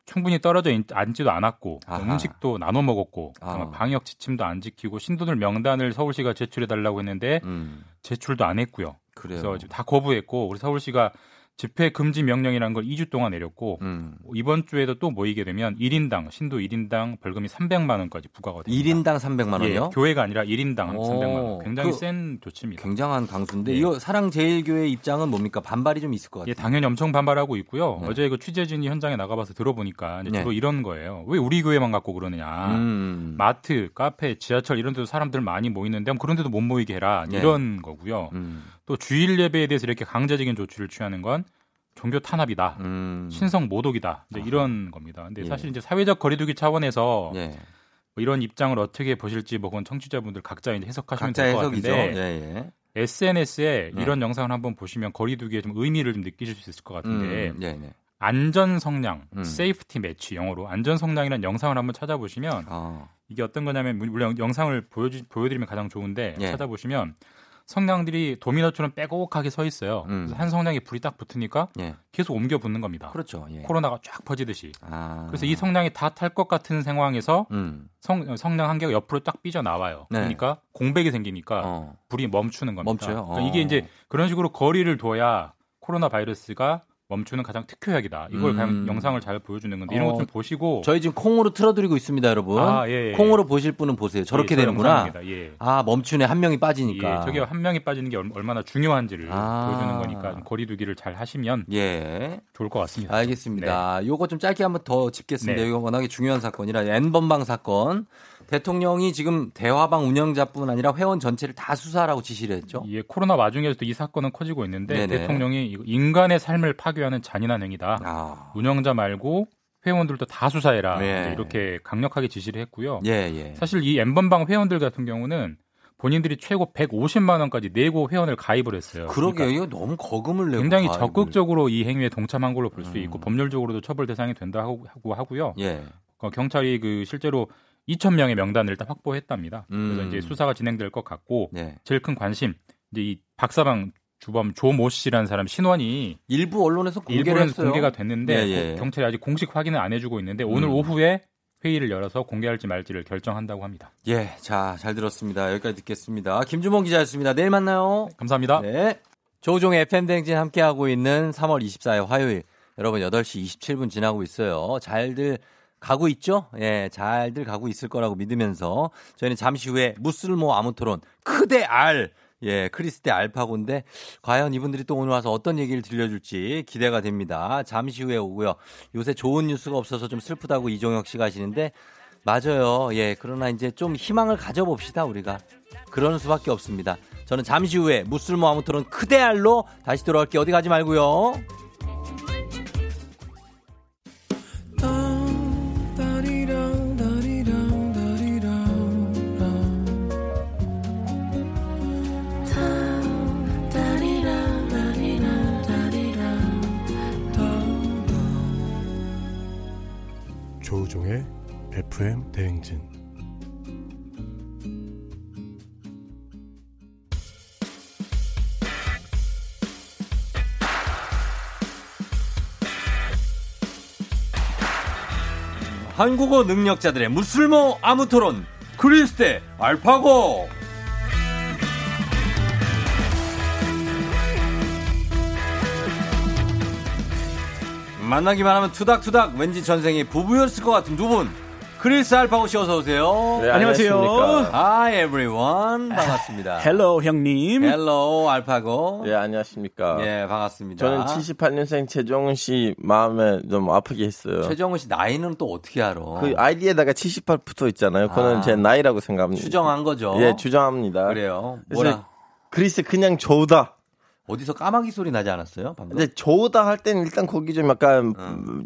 충분히 떨어져 있- 앉지도 않았고 아하. 음식도 나눠 먹었고 아. 방역 지침도 안 지키고 신도들 명단을 서울시가 제출해 달라고 했는데 음. 제출도 안 했고요. 그래요. 그래서 지금 다 거부했고 우리 서울시가 집회 금지 명령이라는 걸 2주 동안 내렸고 음. 이번 주에도 또 모이게 되면 1인당 신도 1인당 벌금이 300만 원까지 부과가 됩니다. 1인당 300만 원이요? 예, 교회가 아니라 1인당 오, 300만 원. 굉장히 그 센 조치입니다. 굉장한 강수인데 예. 이거 사랑제일교회 입장은 뭡니까? 반발이 좀 있을 것 같아요. 예, 당연히 엄청 반발하고 있고요. 네. 어제 그 취재진이 현장에 나가봐서 들어보니까 이제 네. 주로 이런 거예요. 왜 우리 교회만 갖고 그러느냐. 음. 마트, 카페, 지하철 이런 데도 사람들 많이 모이는데 그런 데도 못 모이게 해라. 네. 이런 거고요. 음. 또 주일 예배에 대해서 이렇게 강제적인 조치를 취하는 건 종교 탄압이다. 음. 신성 모독이다. 이제 아하. 이런 겁니다. 근데 예. 사실 이제 사회적 거리두기 차원에서 예. 뭐 이런 입장을 어떻게 보실지 뭐 그건 청취자분들 각자 이제 해석하시면 될 것. 같은데 예, 예. SNS에 네. 이런 영상을 한번 보시면 거리두기에 좀 의미를 좀 느끼실 수 있을 것 같은데 음, 예, 네. 안전 성냥, 음. safety match 영어로 안전 성냥이라는 영상을 한번 찾아보시면 어. 이게 어떤 거냐면 물론 영상을 보여주, 보여드리면 가장 좋은데 예. 찾아보시면 성냥들이 도미노처럼 빼곡하게 서 있어요. 음. 그래서 한 성냥에 불이 딱 붙으니까 예. 계속 옮겨 붙는 겁니다. 그렇죠. 예. 코로나가 쫙 퍼지듯이. 아. 그래서 이 성냥이 다 탈 것 같은 상황에서 음. 성, 성냥 한 개가 옆으로 딱 삐져 나와요. 네. 그러니까 공백이 생기니까 어. 불이 멈추는 겁니다. 멈춰요? 그러니까 어. 이게 이제 그런 식으로 거리를 둬야 코로나 바이러스가 멈추는 가장 특효약이다. 이걸 음. 그냥 영상을 잘 보여주는 건데 이런 어, 것좀 보시고 저희 지금 콩으로 틀어드리고 있습니다, 여러분. 아, 예, 예. 콩으로 보실 분은 보세요. 저렇게 예, 저 되는구나. 예. 아, 멈추네. 한 명이 빠지니까. 예, 저게 한 명이 빠지는 게 얼- 얼마나 중요한지를 아. 보여주는 거니까 좀 거리두기를 잘 하시면 예. 좋을 것 같습니다. 알겠습니다. 요거 좀 짧게 한번 더 짚겠습니다. 네. 이거 워낙에 중요한 사건이라 N번방 사건. 대통령이 지금 대화방 운영자뿐 아니라 회원 전체를 다 수사하라고 지시를 했죠. 예, 코로나 와중에서도 이 사건은 커지고 있는데 네네. 대통령이 인간의 삶을 파괴하는 잔인한 행위다. 아. 운영자 말고 회원들도 다 수사해라. 네. 네, 이렇게 강력하게 지시를 했고요. 예, 예. 사실 이 엠번방 회원들 같은 경우는 본인들이 최고 150만 원까지 내고 회원을 가입을 했어요. 그러게요. 그러니까 너무 거금을 내고 굉장히 가입을. 적극적으로 이 행위에 동참한 걸로 볼수 음. 있고 법률적으로도 처벌 대상이 된다 하고, 하고 하고요. 예. 어, 경찰이 그 실제로 2천 명의 명단을 일단 확보했답니다. 음. 그래서 이제 수사가 진행될 것 같고 예. 제일 큰 관심 이제 이 박사방 주범 조모 씨라는 사람 신원이 일부 언론에서 공개를. 공개가 됐는데 예, 예. 고- 경찰이 아직 공식 확인을 안 해주고 있는데 오늘 음. 오후에 회의를 열어서 공개할지 말지를 결정한다고 합니다. 예, 자, 잘 들었습니다. 여기까지 듣겠습니다. 김주봉 기자였습니다. 내일 만나요. 감사합니다. 네. 조종의 FM댕진 함께하고 있는 3월 24일 화요일. 여러분 8시 27분 지나고 있어요. 잘들 가고 있죠? 예, 잘들 가고 있을 거라고 믿으면서 저희는 잠시 후에 무쓸모 아무 토론 크대 알 예, 크리스 대 알파고인데 과연 이분들이 또 오늘 와서 어떤 얘기를 들려줄지 기대가 됩니다. 잠시 후에 오고요. 요새 좋은 뉴스가 없어서 좀 슬프다고 이종혁 씨가 하시는데 맞아요. 예, 그러나 이제 좀 희망을 가져봅시다 우리가 그러는 수밖에 없습니다. 저는 잠시 후에 무쓸모 아무 토론 크대 알로 다시 돌아올게요. 어디 가지 말고요. 조우종의 FM 대행진. 한국어 능력자들의 무술모 아무 토론 크리스테 알파고 만나기만 하면 투닥투닥 왠지 전생에 부부였을 것 같은 두 분 크리스 알파고 씨 어서 오세요. 네, 안녕하세요. Hi everyone 반갑습니다. hello 형님. hello 알파고. 네, 안녕하십니까. 예 반갑습니다. 저는 78년생 최정은 씨 마음에 좀 아프게 했어요. 최정은 씨 나이는 또 어떻게 알아? 그 아이디에다가 78 붙어 있잖아요. 그거는 아. 제 나이라고 생각합니다. 추정한 거죠. 예, 추정합니다. 그래요. 그래서 뭐라 그리스 그냥 좋다. 어디서 까마귀 소리 나지 않았어요? 방금? 근데 좋다 할 때는 일단 거기 좀 약간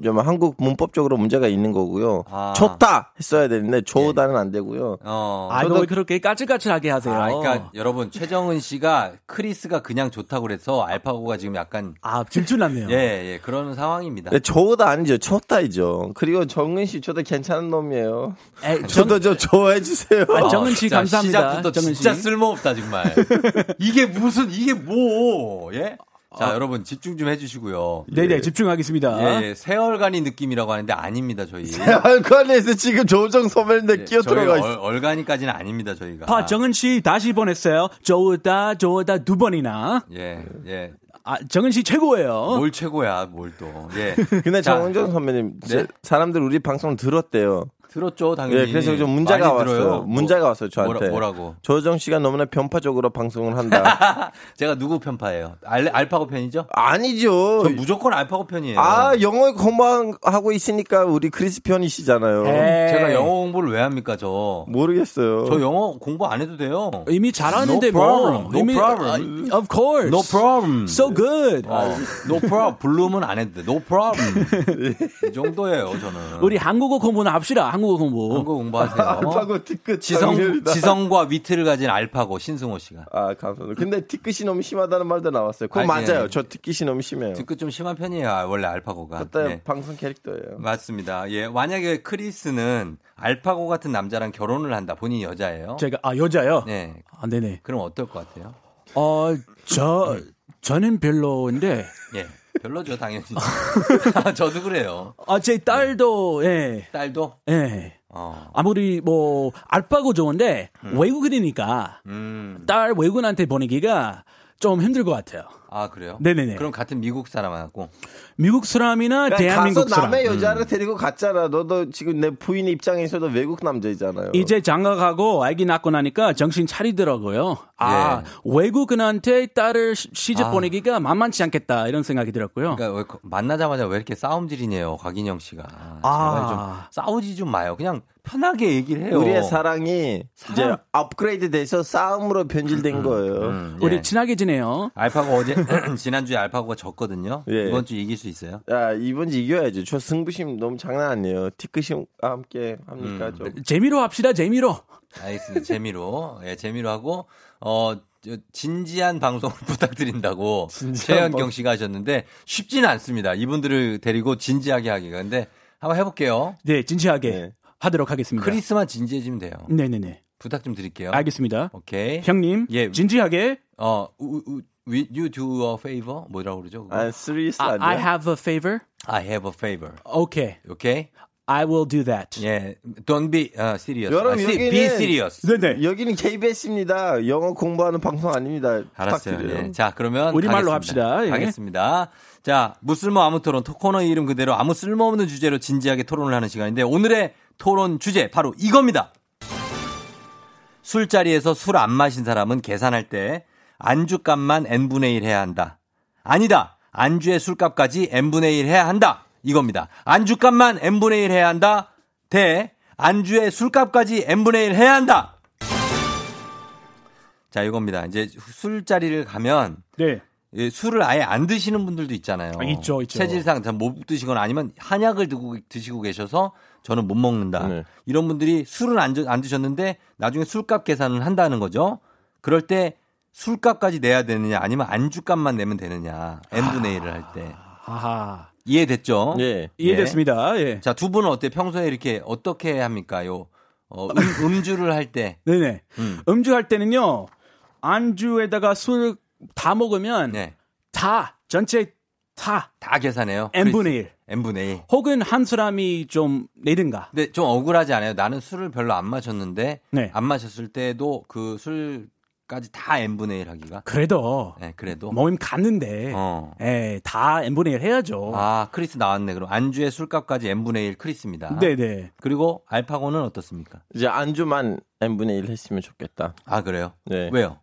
좀 한국 문법적으로 문제가 있는 거고요. 아. 좋다 했어야 되는데 좋다는 안 되고요. 어. 아, 너 그렇게 까칠까칠하게 하세요. 아, 그러니까 여러분 최정은 씨가 크리스가 그냥 좋다고 그래서 알파고가 지금 약간 아 질투났네요. 예, 예 그런 상황입니다. 네, 좋다 아니죠. 좋다이죠. 그리고 정은 씨 저도 괜찮은 놈이에요. 에이, 저도 저 좋아해 주세요. 아, 정은 씨 진짜 감사합니다. 시작부터 정은 진짜 씨. 쓸모없다 정말. 이게 무슨 이게 뭐 예? 자 여러분 집중 좀 해주시고요. 네네 집중하겠습니다. 예, 예, 세월간이 느낌이라고 하는데 아닙니다 저희. 알관에서 지금 조정 소멸인데 예, 끼어 들어가 얼, 있어. 얼간이까지는 아닙니다 저희가. 파 정은 씨 다시 보냈어요. 좋다 좋다 두 번이나. 예, 예. 아 정은 씨 최고예요. 뭘 최고야, 뭘 또. 예. 근데 자, 정은정 선배님, 네? 제- 사람들 우리 방송 들었대요. 들었죠, 당연히. 예, 그래서 좀 문자가 왔어요. 들어요. 문자가 뭐, 왔어요, 저한테. 뭐라, 고 조정 씨가 너무나 편파적으로 방송을 한다. 제가 누구 편파예요? 알, 알파고 편이죠? 아니죠. 저 무조건 알파고 편이에요. 아, 영어 공부하고 있으니까 우리 크리스 편이시잖아요. 에이. 제가 영어 공부를 왜 합니까, 저? 모르겠어요. 저 영어 공부 안 해도 돼요. 이미 잘하는데 No 뭐. problem, no 이미 problem. 아, of course. No problem. So good. 어, no problem. 블룸은 안 해도 돼. No problem. 이 정도예요, 저는. 우리 한국어 공부는 합시다. 한국어 공부. 한국어 공부하세요. 알파고 티끝 지성. 지성과 위트를 가진 알파고, 신승호 씨가. 아, 감사합니다. 근데 티끝이 너무 심하다는 말도 나왔어요. 그거 아니, 맞아요. 예. 저 티끝이 너무 심해요. 뒤끝 좀 심한 편이에요, 아, 원래 알파고가. 그때 네. 방송 캐릭터예요. 맞습니다. 예. 만약에 크리스는 알파고 같은 남자랑 결혼을 한다. 본인이 여자예요. 제가 아 여자요. 네. 아 네네. 그럼 어떨 것 같아요? 어 저 저는 별로인데 예. 별로죠, 당연히. 저도 그래요. 아 제 딸도 예. 딸도? 예. 어. 아무리 뭐 알바고 좋은데 외국인이니까 음. 딸 외국인한테 보내기가 좀 힘들 것 같아요. 아, 그래요? 네네네. 그럼 같은 미국 사람하고. 미국 사람이나 대한민국 가서 사람. 남의 여자를 데리고 갔잖아. 너도 지금 내 부인 입장에서도 외국 남자이잖아요. 이제 장가가고 아기 낳고 나니까 정신 차리더라고요. 아, 외국인한테 딸을 시- 시집 예. 아. 보내기가 만만치 않겠다 이런 생각이 들었고요. 그러니까 왜 거- 만나자마자 왜 이렇게 싸움질이네요, 곽인영 씨가. 아. 제발 좀 싸우지 좀 마요. 그냥 편하게 얘기를 해요. 우리의 사랑이 이제 업그레이드 돼서 싸움으로 변질된 거예요. 음, 우리 예. 친하게 지내요. 알파고 어제 지난주에 알파고가 졌거든요. 예. 이번 주 이길 수 있어요? 야, 이번 주 이겨야죠. 저 승부심 너무 장난 아니에요. 티크심과 함께 합니까? 음. 좀. 재미로 합시다, 재미로. 알겠습니다. 재미로 예, 재미로 하고 어 저, 진지한 방송을 부탁드린다고 최현경 방- 씨가 하셨는데 쉽지는 않습니다. 이분들을 데리고 진지하게 하기가. 근데 한번 해볼게요. 네, 진지하게 하도록 하겠습니다. 크리스만 진지해지면 돼요. 네네네. 부탁 좀 드릴게요. 알겠습니다. 오케이. 형님, 예. 진지하게. 어, 우, 우, we- you do a favor? 뭐라고 그러죠? 그거? 아, serious I, 아니야? I have a favor. I have a favor. Okay. 오케이? I will do that. 예. Don't be uh, serious. 여러분 아, 여기는 be serious. 네네. 여기는 KBS입니다. 영어 공부하는 방송 아닙니다. 알았어요. 예. 자, 그러면 우리 말로 가겠습니다. 합시다. 예. 가겠습니다. 자, 무쓸모 아무 토론 토- 코너 이름 그대로 아무 쓸모없는 주제로 진지하게 토론을 하는 시간인데 오늘의 토론 주제 바로 이겁니다. 술자리에서 술 안 마신 사람은 계산할 때 안주값만 n분의 1 해야 한다. 아니다. 안주의 술값까지 n분의 1 해야 한다. 이겁니다. 안주값만 n분의 1 해야 한다. 대 안주의 술값까지 n분의 1 해야 한다. 자, 이겁니다. 이제 술자리를 가면 네. 예, 술을 아예 안 드시는 분들도 있잖아요. 아, 있죠, 있죠. 체질상 잘못 드시거나 아니면 한약을 드고, 드시고 계셔서 저는 못 먹는다. 네. 이런 분들이 술은 안, 드- 안 드셨는데 나중에 술값 계산을 한다는 거죠. 그럴 때 술값까지 내야 되느냐 아니면 안주값만 내면 되느냐. n분의 1을 할 때. 하하. 이해됐죠? 예. 이해됐습니다. 예. 자, 두 분은 어때? 평소에 이렇게 어떻게 합니까? 요, 어, 음, 주를 할 때. 네네. 음. 음주 할 때는요, 안주에다가 술 다 먹으면 네. 다, 전체 다다 계산해요. n분의 1. n분의 1. 혹은 한 사람이 좀 내든가. 근데 좀 억울하지 않아요? 나는 술을 별로 안 마셨는데 네. 안 마셨을 때도 그 술까지 다 n분의 1 하기가. 그래도 네, 그래도. 모임 갔는데 어. 예, 다 n분의 1 해야죠. 아, 크리스 나왔네. 그럼 안주의 술값까지 n분의 1 크리스입니다. 네네. 그리고 알파고는 어떻습니까? 이제 안주만 n분의 1 했으면 좋겠다. 아, 그래요? 네. 왜요?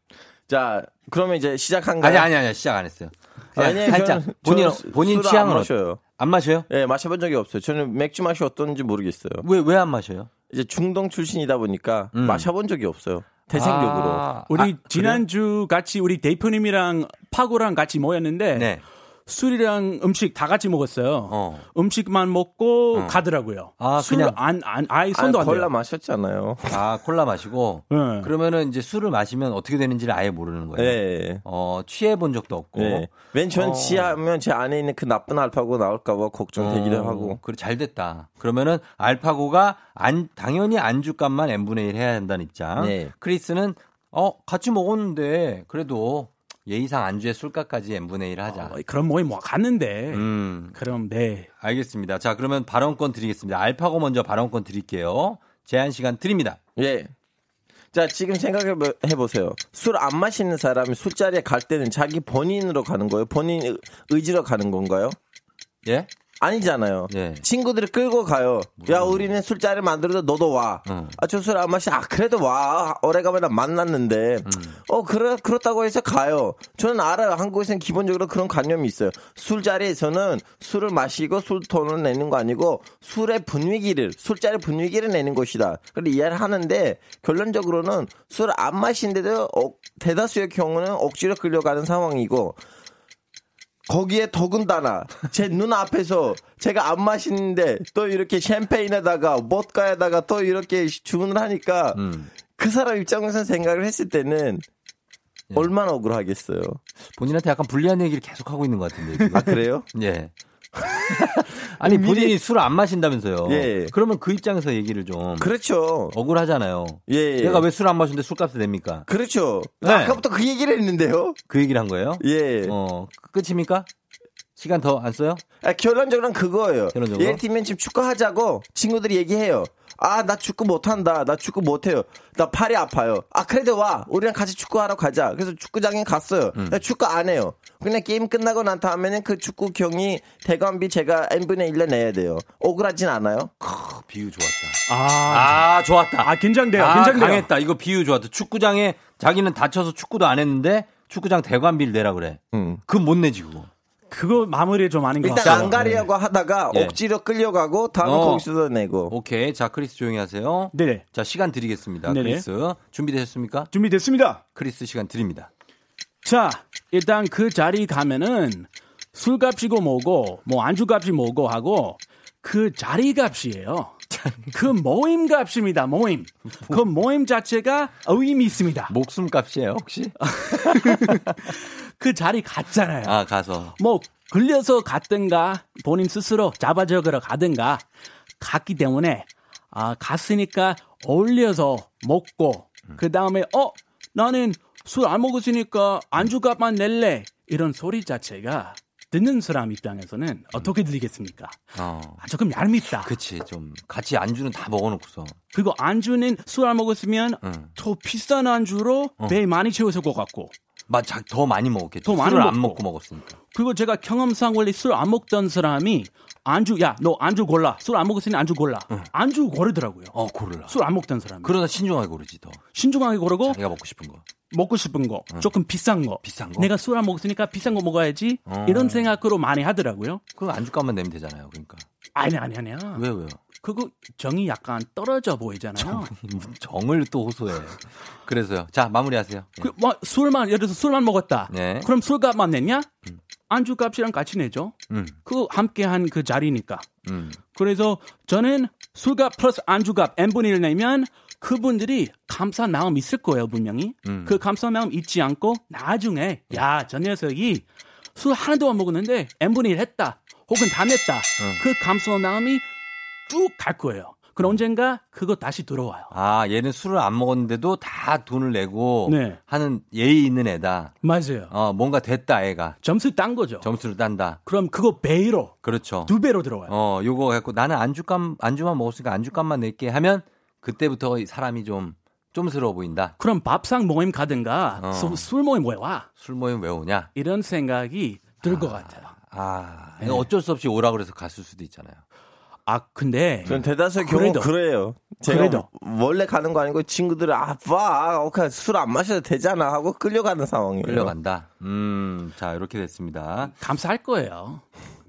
자, 그러면 이제 시작한가요? 아니, 아니, 아니, 시작 안 했어요. 그냥 아니, 살짝 저는- 본인, 저는 수- 본인 취향은 안 어- 마셔요. 안 마셔요? 예, 마셔본 적이 없어요. 저는 맥주 맛이 어떤지 모르겠어요. 왜, 왜 안 마셔요? 이제 중동 출신이다 보니까 음. 마셔본 적이 없어요. 태생적으로. 아, 우리 아, 그래요? 지난주 같이 우리 대표님이랑 파고랑 같이 모였는데 네. 술이랑 음식 다 같이 먹었어요. 어. 음식만 먹고 어. 가더라고요. 아, 술 그냥- 안, 안, 아예 아, 손도 안 콜라. 마셨잖아요. 아, 콜라 마시고. 네. 그러면은 이제 술을 마시면 어떻게 되는지를 아예 모르는 거예요. 예. 어, 취해 본 적도 없고. 예. 왠전 어. 취하면 제 안에 있는 그 나쁜 알파고 나올까 봐 걱정되기도 어, 하고. 그래 잘 됐다. 그러면은 알파고가 안 당연히 안주값만 n분의 1 해야 한다는 입장. 네. 크리스는 어 같이 먹었는데 그래도 예의상 안주의 술값까지 n분의 1 하자. 어, 그럼 모임 뭐 갔는데. 음 그럼 네. 알겠습니다. 자 그러면 발언권 드리겠습니다. 알파고 먼저 발언권 드릴게요. 제한 시간 드립니다. 예. 자, 지금 생각해 보세요. 술 안 마시는 사람이 술자리에 갈 때는 자기 본인으로 가는 거예요? 본인 의- 의지로 가는 건가요? 예? 아니잖아요. 예. 친구들이 끌고 가요. 야, 우리는 술자리 만들어도 너도 와. 응. 아, 저 술 안 마시. 아, 그래도 와. 오래간만에 만났는데. 음. 어, 그래, 그렇다고 해서 가요. 저는 알아요. 한국에서는 기본적으로 그런 관념이 있어요. 술자리에서는 술을 마시고 술 돈을 내는 거 아니고 술의 분위기를, 술자리 분위기를 내는 것이다. 그걸 이해를 하는데 결론적으로는 술 안 마신데도 어, 대다수의 경우는 억지로 끌려가는 상황이고 거기에 더군다나 제 눈앞에서 제가 안 마시는데 또 이렇게 샴페인에다가 못가에다가 또 이렇게 주문을 하니까 음. 그 사람 입장에서 생각을 했을 때는 예. 얼마나 억울하겠어요. 본인한테 약간 불리한 얘기를 계속 하고 있는 것 같은데. 지금. 아 그래요? 예. 아니 본인이 술을 안 마신다면서요. 예. 그러면 그 입장에서 얘기를 좀 그렇죠. 억울하잖아요. 예. 내가 왜 술 안 마시는데 술값을 냅니까? 그렇죠. 네. 아까부터 그 얘기를 했는데요. 그 얘기를 한 거예요? 예. 어, 끝입니까? 시간 더 안 써요? 아, 결론적으로는 그거예요. 결론적으로? 예를 들면 지금 축구 하자고 친구들이 얘기해요. 아, 나 축구 못한다. 나 축구 못해요. 나 팔이 아파요. 아, 그래도 와. 우리랑 같이 축구하러 가자. 그래서 축구장에 갔어요. 음. 축구 안 해요. 그냥 게임 끝나고 난 다음에는 그 축구 경기 대관비 제가 n분의 1로 내야 돼요. 억울하진 않아요? 크, 비유 좋았다. 아, 아, 좋았다. 아 긴장돼요. 아, 긴장돼요. 강했다. 이거 비유 좋았다. 축구장에 자기는 다쳐서 축구도 안 했는데 축구장 대관비를 내라 그래. 음. 그건 못 내지 그거. 그거 마무리 좀 아닌 것 일단 같아요. 안 가리려고 하다가 예. 억지로 끌려가고 다음에 어. 거기서도 내고. 오케이. 자, 크리스 조용히 하세요. 네네. 자, 시간 드리겠습니다. 네네. 크리스. 준비되셨습니까? 준비됐습니다. 크리스 시간 드립니다. 자, 일단 그 자리 가면은 술값이고 뭐고 뭐 안주값이 뭐고 하고 그 자리 값이에요. 그 모임 값입니다. 모임. 그 모임 자체가 의미 있습니다. 목숨 값이에요, 혹시? 그 자리 갔잖아요. 아, 가서. 뭐 걸려서 갔든가 본인 스스로 잡아 적으러 가든가 갔기 때문에 아 갔으니까 어울려서 먹고 그 다음에 어 나는 술 안 먹었으니까 안주값만 낼래 이런 소리 자체가 듣는 사람 입장에서는 어떻게 들리겠습니까? 어. 아, 조금 얄밉다. 그치, 좀. 같이 안주는 다 먹어놓고서. 그리고 안주는 술 안 먹었으면 응. 더 비싼 안주로 어. 배 많이 채웠을 것 같고 더 많이 먹었겠죠. 더 많이 술을 안 먹고. 먹고 먹었으니까. 그리고 제가 경험상 원래 술 안 먹던 사람이 안주 야 너 안주 골라 술 안 먹었으니 안주 골라 안주 고르더라고요. 어, 고르라. 술 안 먹던 사람이 그러다 신중하게 고르지, 더. 신중하게 고르고 자기가 먹고 싶은 거. 먹고 싶은 거 조금 비싼 거 비싼 거? 내가 술 안 먹었으니까 비싼 거 먹어야지 어. 이런 생각으로 많이 하더라고요. 그럼 안주값만 내면 되잖아요, 그러니까. 아니 아니 아니야. 왜, 왜요? 그거 정이 약간 떨어져 보이잖아요. 무슨 정을 또 호소해. 그래서요. 자, 마무리하세요. 예. 그, 뭐, 술만 예를 들어서 술만 먹었다. 네. 그럼 술값만 냈냐? 안주 값이랑 같이 내죠. 음, 그 함께한 그 자리니까. 음. 그래서 저는 술값 플러스 안주값 n분의 1 내면 그분들이 감사한 마음 있을 거예요 분명히. 음. 그 감사한 마음 잊지 않고 나중에 야 저 녀석이 술 하나도 안 먹었는데 n분의 1 했다. 혹은 다 냈다. 그 감사한 마음이 쭉 갈 거예요. 그럼 언젠가 그거 다시 들어와요. 아, 얘는 술을 안 먹었는데도 다 돈을 내고 네. 하는 예의 있는 애다. 맞아요. 어, 뭔가 됐다, 애가. 점수 딴 거죠. 점수를 딴다. 그럼 그거 배로 그렇죠. 두 배로 들어와요. 어, 요거 갖고 나는 안주값, 안주만 먹었으니까 안주값만 낼게 하면 그때부터 이 사람이 좀, 좀스러워 보인다. 그럼 밥상 모임 가든가 어. 수- 술 모임 왜 와? 술 모임 왜 오냐? 이런 생각이 들것 같아요. 아, 네. 어쩔 수 없이 오라 그래서 갔을 수도 있잖아요. 아 근데 전 대다수의 경우 그래도. 그래요. 제가 그래도. 원래 가는 거 아니고 친구들은 아빠, 오케이 술안 마셔도 되잖아 하고 끌려가는 상황이에요. 끌려간다. 음, 자, 이렇게 됐습니다. 감사할 거예요.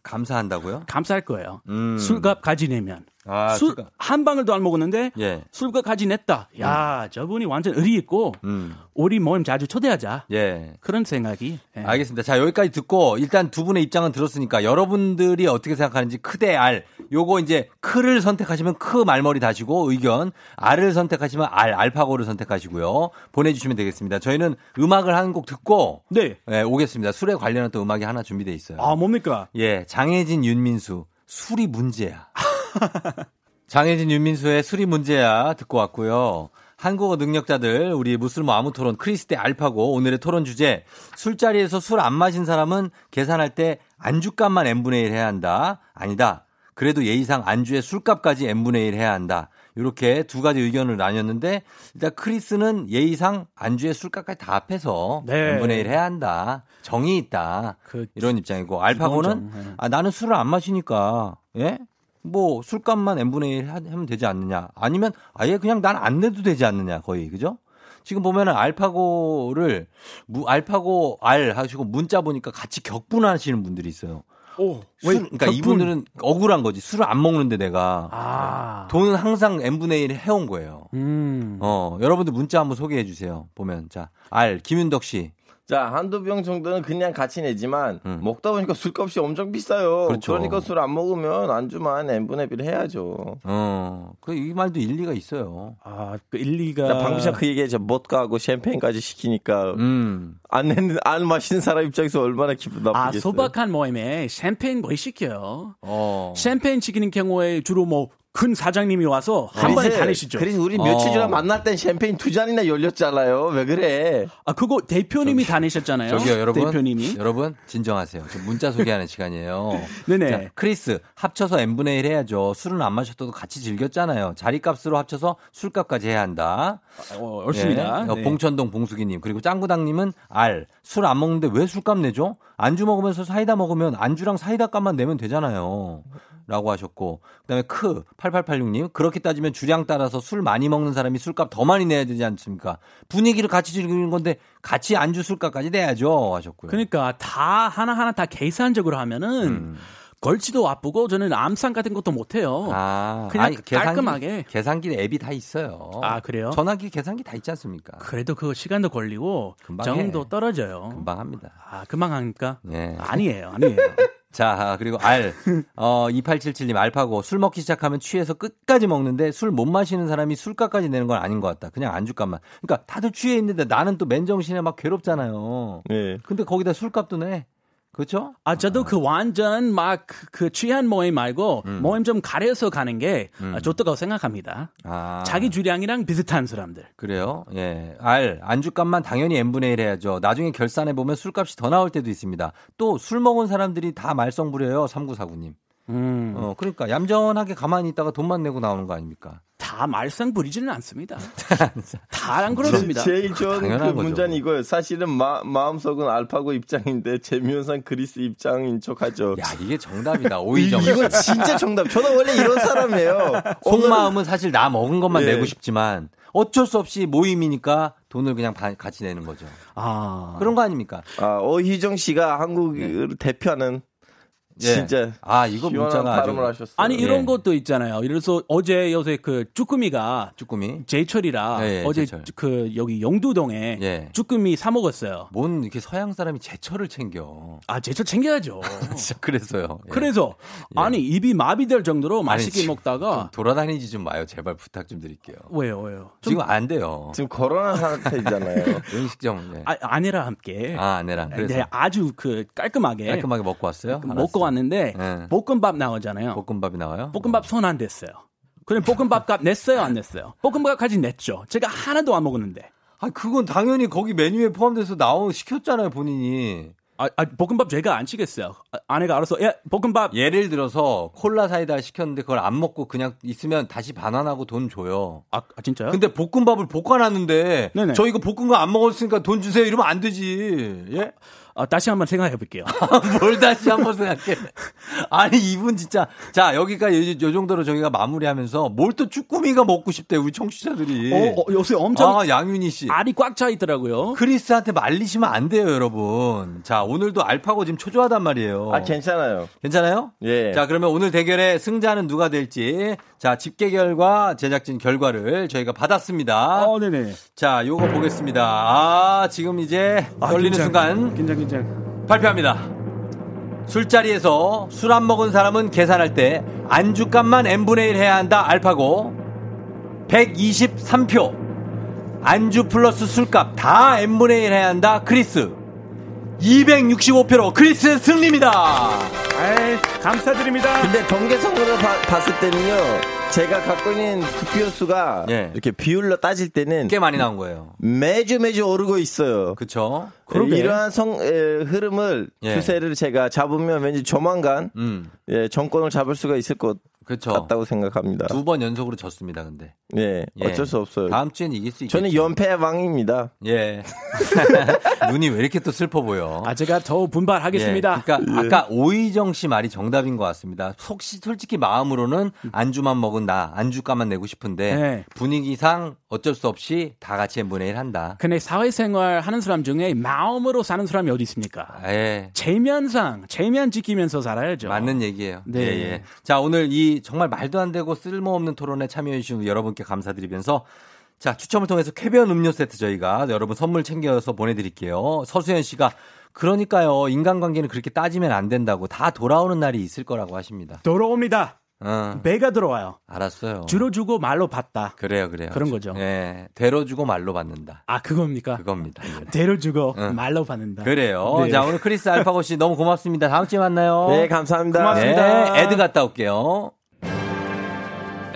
감사한다고요? 감사할 거예요. 음. 술값 가지 내면 아, 술. 한 방울도 안 먹었는데 예. 술값 가지 냈다. 야 저분이 완전 의리 있고 음. 우리 모임 자주 초대하자. 예. 그런 생각이. 예. 알겠습니다. 자, 여기까지 듣고 일단 두 분의 입장은 들었으니까 여러분들이 어떻게 생각하는지 크대 알. 요거 이제 크를 선택하시면 크 말머리 다시고 의견, 알을 선택하시면 알, 알파고를 선택하시고요. 보내주시면 되겠습니다. 저희는 음악을 한 곡 듣고 네. 예, 오겠습니다. 술에 관련한 또 음악이 하나 준비돼 있어요. 아 뭡니까? 예, 장혜진, 윤민수, 술이 문제야. 장혜진, 윤민수의 술이 문제야 듣고 왔고요. 한국어 능력자들, 우리 무슬모 아무 토론, 크리스테 알파고, 오늘의 토론 주제, 술자리에서 술 안 마신 사람은 계산할 때 안주값만 n분의 1 해야 한다. 아니다. 그래도 예의상 안주의 술값까지 n분의 1 해야 한다. 이렇게 두 가지 의견을 나눴는데, 일단 크리스는 예의상 안주의 술값까지 다 합해서 네. n분의 1 해야 한다. 정이 있다. 그 이런 입장이고, 알파고는 예. 아, 나는 술을 안 마시니까, 예? 뭐, 술값만 n분의 1 하- 하면 되지 않느냐. 아니면 아예 그냥 난 안 내도 되지 않느냐, 거의. 그죠? 지금 보면은 알파고를, 무, 알파고 알 하시고 문자 보니까 같이 격분하시는 분들이 있어요. 오, 술, 그러니까 이분들은 억울한 거지. 술을 안 먹는데 내가. 아. 돈은 항상 n분의 1 해온 거예요. 음. 어, 여러분들 문자 한번 소개해 주세요. 보면. 자, 알, 김윤덕 씨. 자, 한두 병 정도는 그냥 같이 내지만 음. 먹다 보니까 술값이 엄청 비싸요. 그렇죠. 그러니까 술 안 먹으면 안주만 n분의 1 해야죠. 어, 그, 이 말도 일리가 있어요. 아, 그 일리가. 전에 그 얘기했죠. 못가하고 샴페인까지 시키니까 음. 안, 내, 안 마시는 사람 입장에서 얼마나 기분 아, 나쁘겠어요. 소박한 모임에 샴페인 거의 시켜요. 어. 샴페인 시키는 경우에 주로 뭐큰 사장님이 와서 한 번에 다 내시죠. 그래서 우리 며칠 전에 어. 만날 땐 샴페인 두 잔이나 열렸잖아요. 왜 그래? 아, 그거 대표님이 다 내셨잖아요. 저기요, 여러분. 대표님이. 여러분, 진정하세요. 저 문자 소개하는 시간이에요. 네네. 자, 크리스, 합쳐서 n분의 1 해야죠. 술은 안 마셨어도 같이 즐겼잖아요. 자리값으로 합쳐서 술값까지 해야 한다. 어, 옳습니다. 예. 어, 네. 봉천동 봉수기님. 그리고 짱구당님은 알. 술 안 먹는데 왜 술값 내죠? 안주 먹으면서 사이다 먹으면 안주랑 사이다 값만 내면 되잖아요. 라고 하셨고. 그 다음에 크, 8886님, 그렇게 따지면 주량 따라서 술 많이 먹는 사람이 술값 더 많이 내야 되지 않습니까? 분위기를 같이 즐기는 건데 같이 안주 술값까지 내야죠. 하셨고요. 그러니까 다 하나하나 다 계산적으로 하면은 음. 걸치도 아프고 저는 암상 같은 것도 못 해요. 아, 그냥 아니, 깔끔하게. 계산기 앱이 다 있어요. 아, 그래요? 전화기 계산기 다 있지 않습니까? 그래도 그 시간도 걸리고 금방 정도 해. 떨어져요. 금방 합니다. 아, 금방 하니까? 예. 아니에요, 아니에요. 자, 그리고 알. 어, 2877님, 알파고. 술 먹기 시작하면 취해서 끝까지 먹는데 술 못 마시는 사람이 술값까지 내는 건 아닌 것 같다. 그냥 안주값만. 그러니까 다들 취해 있는데 나는 또 맨정신에 막 괴롭잖아요. 예. 근데 거기다 술값도 내. 그렇죠? 아, 저도 그 완전 막 그 취한 모임 말고 모임 좀 가려서 가는 게 음. 아, 좋다고 생각합니다. 아. 자기 주량이랑 비슷한 사람들. 그래요? 예. 알, 안주값만 당연히 n분의 1 해야죠. 나중에 결산해 보면 술값이 더 나올 때도 있습니다. 또 술 먹은 사람들이 다 말썽 부려요. 3949님. 음. 어, 그러니까 얌전하게 가만히 있다가 돈만 내고 나오는 거 아닙니까? 다 말썽 부리지는 않습니다. 다 안 그렇습니다. 제일 좋은 그. 문자는 이거예요. 사실은 마, 마음속은 알파고 입장인데 재미없는 그리스 입장인 척하죠. 야, 이게 정답이다. 오이정. 이거 진짜 정답. 저는 원래 이런 사람이에요. 속마음은 사실 나 먹은 것만 예. 내고 싶지만 어쩔 수 없이 모임이니까 돈을 그냥 바- 같이 내는 거죠. 아. 그런 거 아닙니까? 아, 오희정 씨가 한국을 대표하는 예. 진짜 아, 이거 문자가 아주 발음을 하셨어요. 아니 예. 이런 것도 있잖아요. 이래서 어제 요새 그 쭈꾸미가 쭈꾸미. 제철이라 예, 예, 어제 제철. 그 여기 영두동에 예. 쭈꾸미 사 먹었어요. 뭔 이렇게 서양 사람이 제철을 챙겨. 아 제철 챙겨야죠. 진짜 그래서요. 예. 그래서 예. 아니 입이 마비될 정도로 아니, 맛있게 지금 먹다가 좀 돌아다니지 좀 마요. 제발 부탁 좀 드릴게요. 왜요 왜요? 좀 지금 안 돼요. 지금 코로나 상태잖아요. 음식점. 예. 아, 아내랑 함께 아, 아내랑. 그래서 네, 아주 그 깔끔하게, 깔끔하게 먹고 왔어요? 먹고 왔는데 예. 볶음밥 나오잖아요. 볶음밥이 나와요? 볶음밥 손 안 댔어요. 그럼 볶음밥 값 냈어요 안 냈어요? 볶음밥까지 냈죠. 제가 하나도 안 먹었는데. 아, 그건 당연히 거기 메뉴에 포함돼서 나오 시켰잖아요, 본인이. 아, 아, 볶음밥 제가 안 치겠어요. 아, 아내가 알아서 예 볶음밥 예를 들어서 콜라 사이다 시켰는데 그걸 안 먹고 그냥 있으면 다시 반환하고 돈 줘요. 아, 아, 진짜요? 근데 볶음밥을 볶아놨는데 네네. 저 이거 볶은 거 안 먹었으니까 돈 주세요 이러면 안 되지. 예? 아, 다시 한번 생각해 볼게요. 뭘 다시 한번 생각해. 아니 이분 진짜 자 여기까지 요, 요 정도로 저희가 마무리하면서 뭘 또 쭈꾸미가 먹고 싶대 우리 청취자들이. 어, 어, 요새 엄청 아 양윤희 씨. 알이 꽉 차 있더라고요. 크리스한테 말리시면 안 돼요 여러분. 자 오늘도 알파고 지금 초조하단 말이에요. 아, 괜찮아요. 괜찮아요? 예. 자, 그러면 오늘 대결의 승자는 누가 될지. 자, 집계 결과, 제작진 결과를 저희가 받았습니다. 어, 네네. 자, 요거 보겠습니다. 아, 지금 이제 떨리는 긴장, 순간 긴장 긴장. 발표합니다. 술자리에서 술 안 먹은 사람은 계산할 때 안주값만 n분의 1 해야 한다. 알파고. 123표. 안주 플러스 술값 다 n분의 1 해야 한다. 크리스. 265표로 크리스 승리입니다. 아이, 감사드립니다. 근데 통계상으로 봐- 봤을 때는요, 제가 갖고 있는 득표 수가 예. 이렇게 비율로 따질 때는 꽤 많이 나온 거예요. 매주 매주 오르고 있어요. 그쵸? 그러게. 이러한 성 에, 흐름을 예. 추세를 제가 잡으면 왠지 조만간 음, 예, 정권을 잡을 수가 있을 것 그쵸. 같다고 생각합니다. 두 번 연속으로 졌습니다, 근데. 예, 예. 어쩔 수 없어요. 다음 주엔 이길 수 있겠죠. 저는 연패 왕입니다. 예. 눈이 왜 이렇게 또 슬퍼 보여? 아, 제가 더 분발하겠습니다. 예, 그러니까 아까 오이정 씨 말이 정답인 것 같습니다. 혹시 솔직히 마음으로는 안주만 먹은 나 안주값만 내고 싶은데 네. 분위기상 어쩔 수 없이 다 같이 1 한다. 근데 사회생활 하는 사람 중에 마음으로 사는 사람이 어디 있습니까? 예. 체면상, 체면 지키면서 살아야죠. 맞는 얘기예요. 네. 예, 예. 자, 오늘 이 정말 말도 안 되고 쓸모없는 토론에 참여해주신 여러분께 감사드리면서 자, 추첨을 통해서 쾌변 음료 세트 저희가 여러분 선물 챙겨서 보내드릴게요. 서수연 씨가 그러니까요. 인간관계는 그렇게 따지면 안 된다고 다 돌아오는 날이 있을 거라고 하십니다. 돌아옵니다. 어, 배가 들어와요. 알았어요. 주로 주고 말로 받다. 그래요, 그래요. 그런 거죠. 예. 대로 주고 말로 받는다. 아, 그겁니까? 그겁니다. 예. 되로 주고 응. 말로 받는다. 그래요. 네. 자, 오늘 크리스 알파고 씨 너무 고맙습니다. 다음 주에 만나요. 네, 감사합니다. 고맙습니다. 네, ad 갔다 올게요.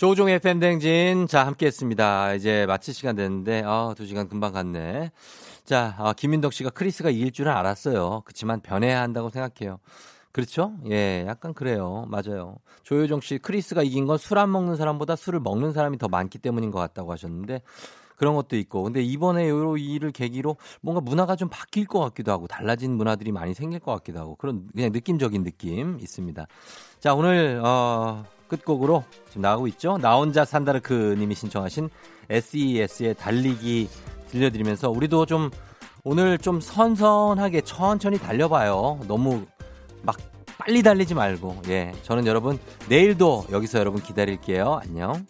조종의 팬댕진. 자, 함께 했습니다. 이제 마칠 시간 됐는데, 아, 두 시간 금방 갔네. 자, 아, 김민덕 씨가 크리스가 이길 줄은 알았어요. 그렇지만 변해야 한다고 생각해요. 그렇죠? 예, 약간 그래요. 맞아요. 조효정 씨, 크리스가 이긴 건 술 안 먹는 사람보다 술을 먹는 사람이 더 많기 때문인 것 같다고 하셨는데, 그런 것도 있고. 근데 이번에 요로 이를 계기로 뭔가 문화가 좀 바뀔 것 같기도 하고, 달라진 문화들이 많이 생길 것 같기도 하고, 그런 그냥 느낌적인 느낌 있습니다. 자, 오늘, 어, 끝곡으로 지금 나오고 있죠? 나 혼자 산다르크 님이 신청하신 SES의 달리기 들려드리면서 우리도 좀 오늘 좀 선선하게 천천히 달려봐요. 너무 막 빨리 달리지 말고. 예. 저는 여러분 내일도 여기서 여러분 기다릴게요. 안녕.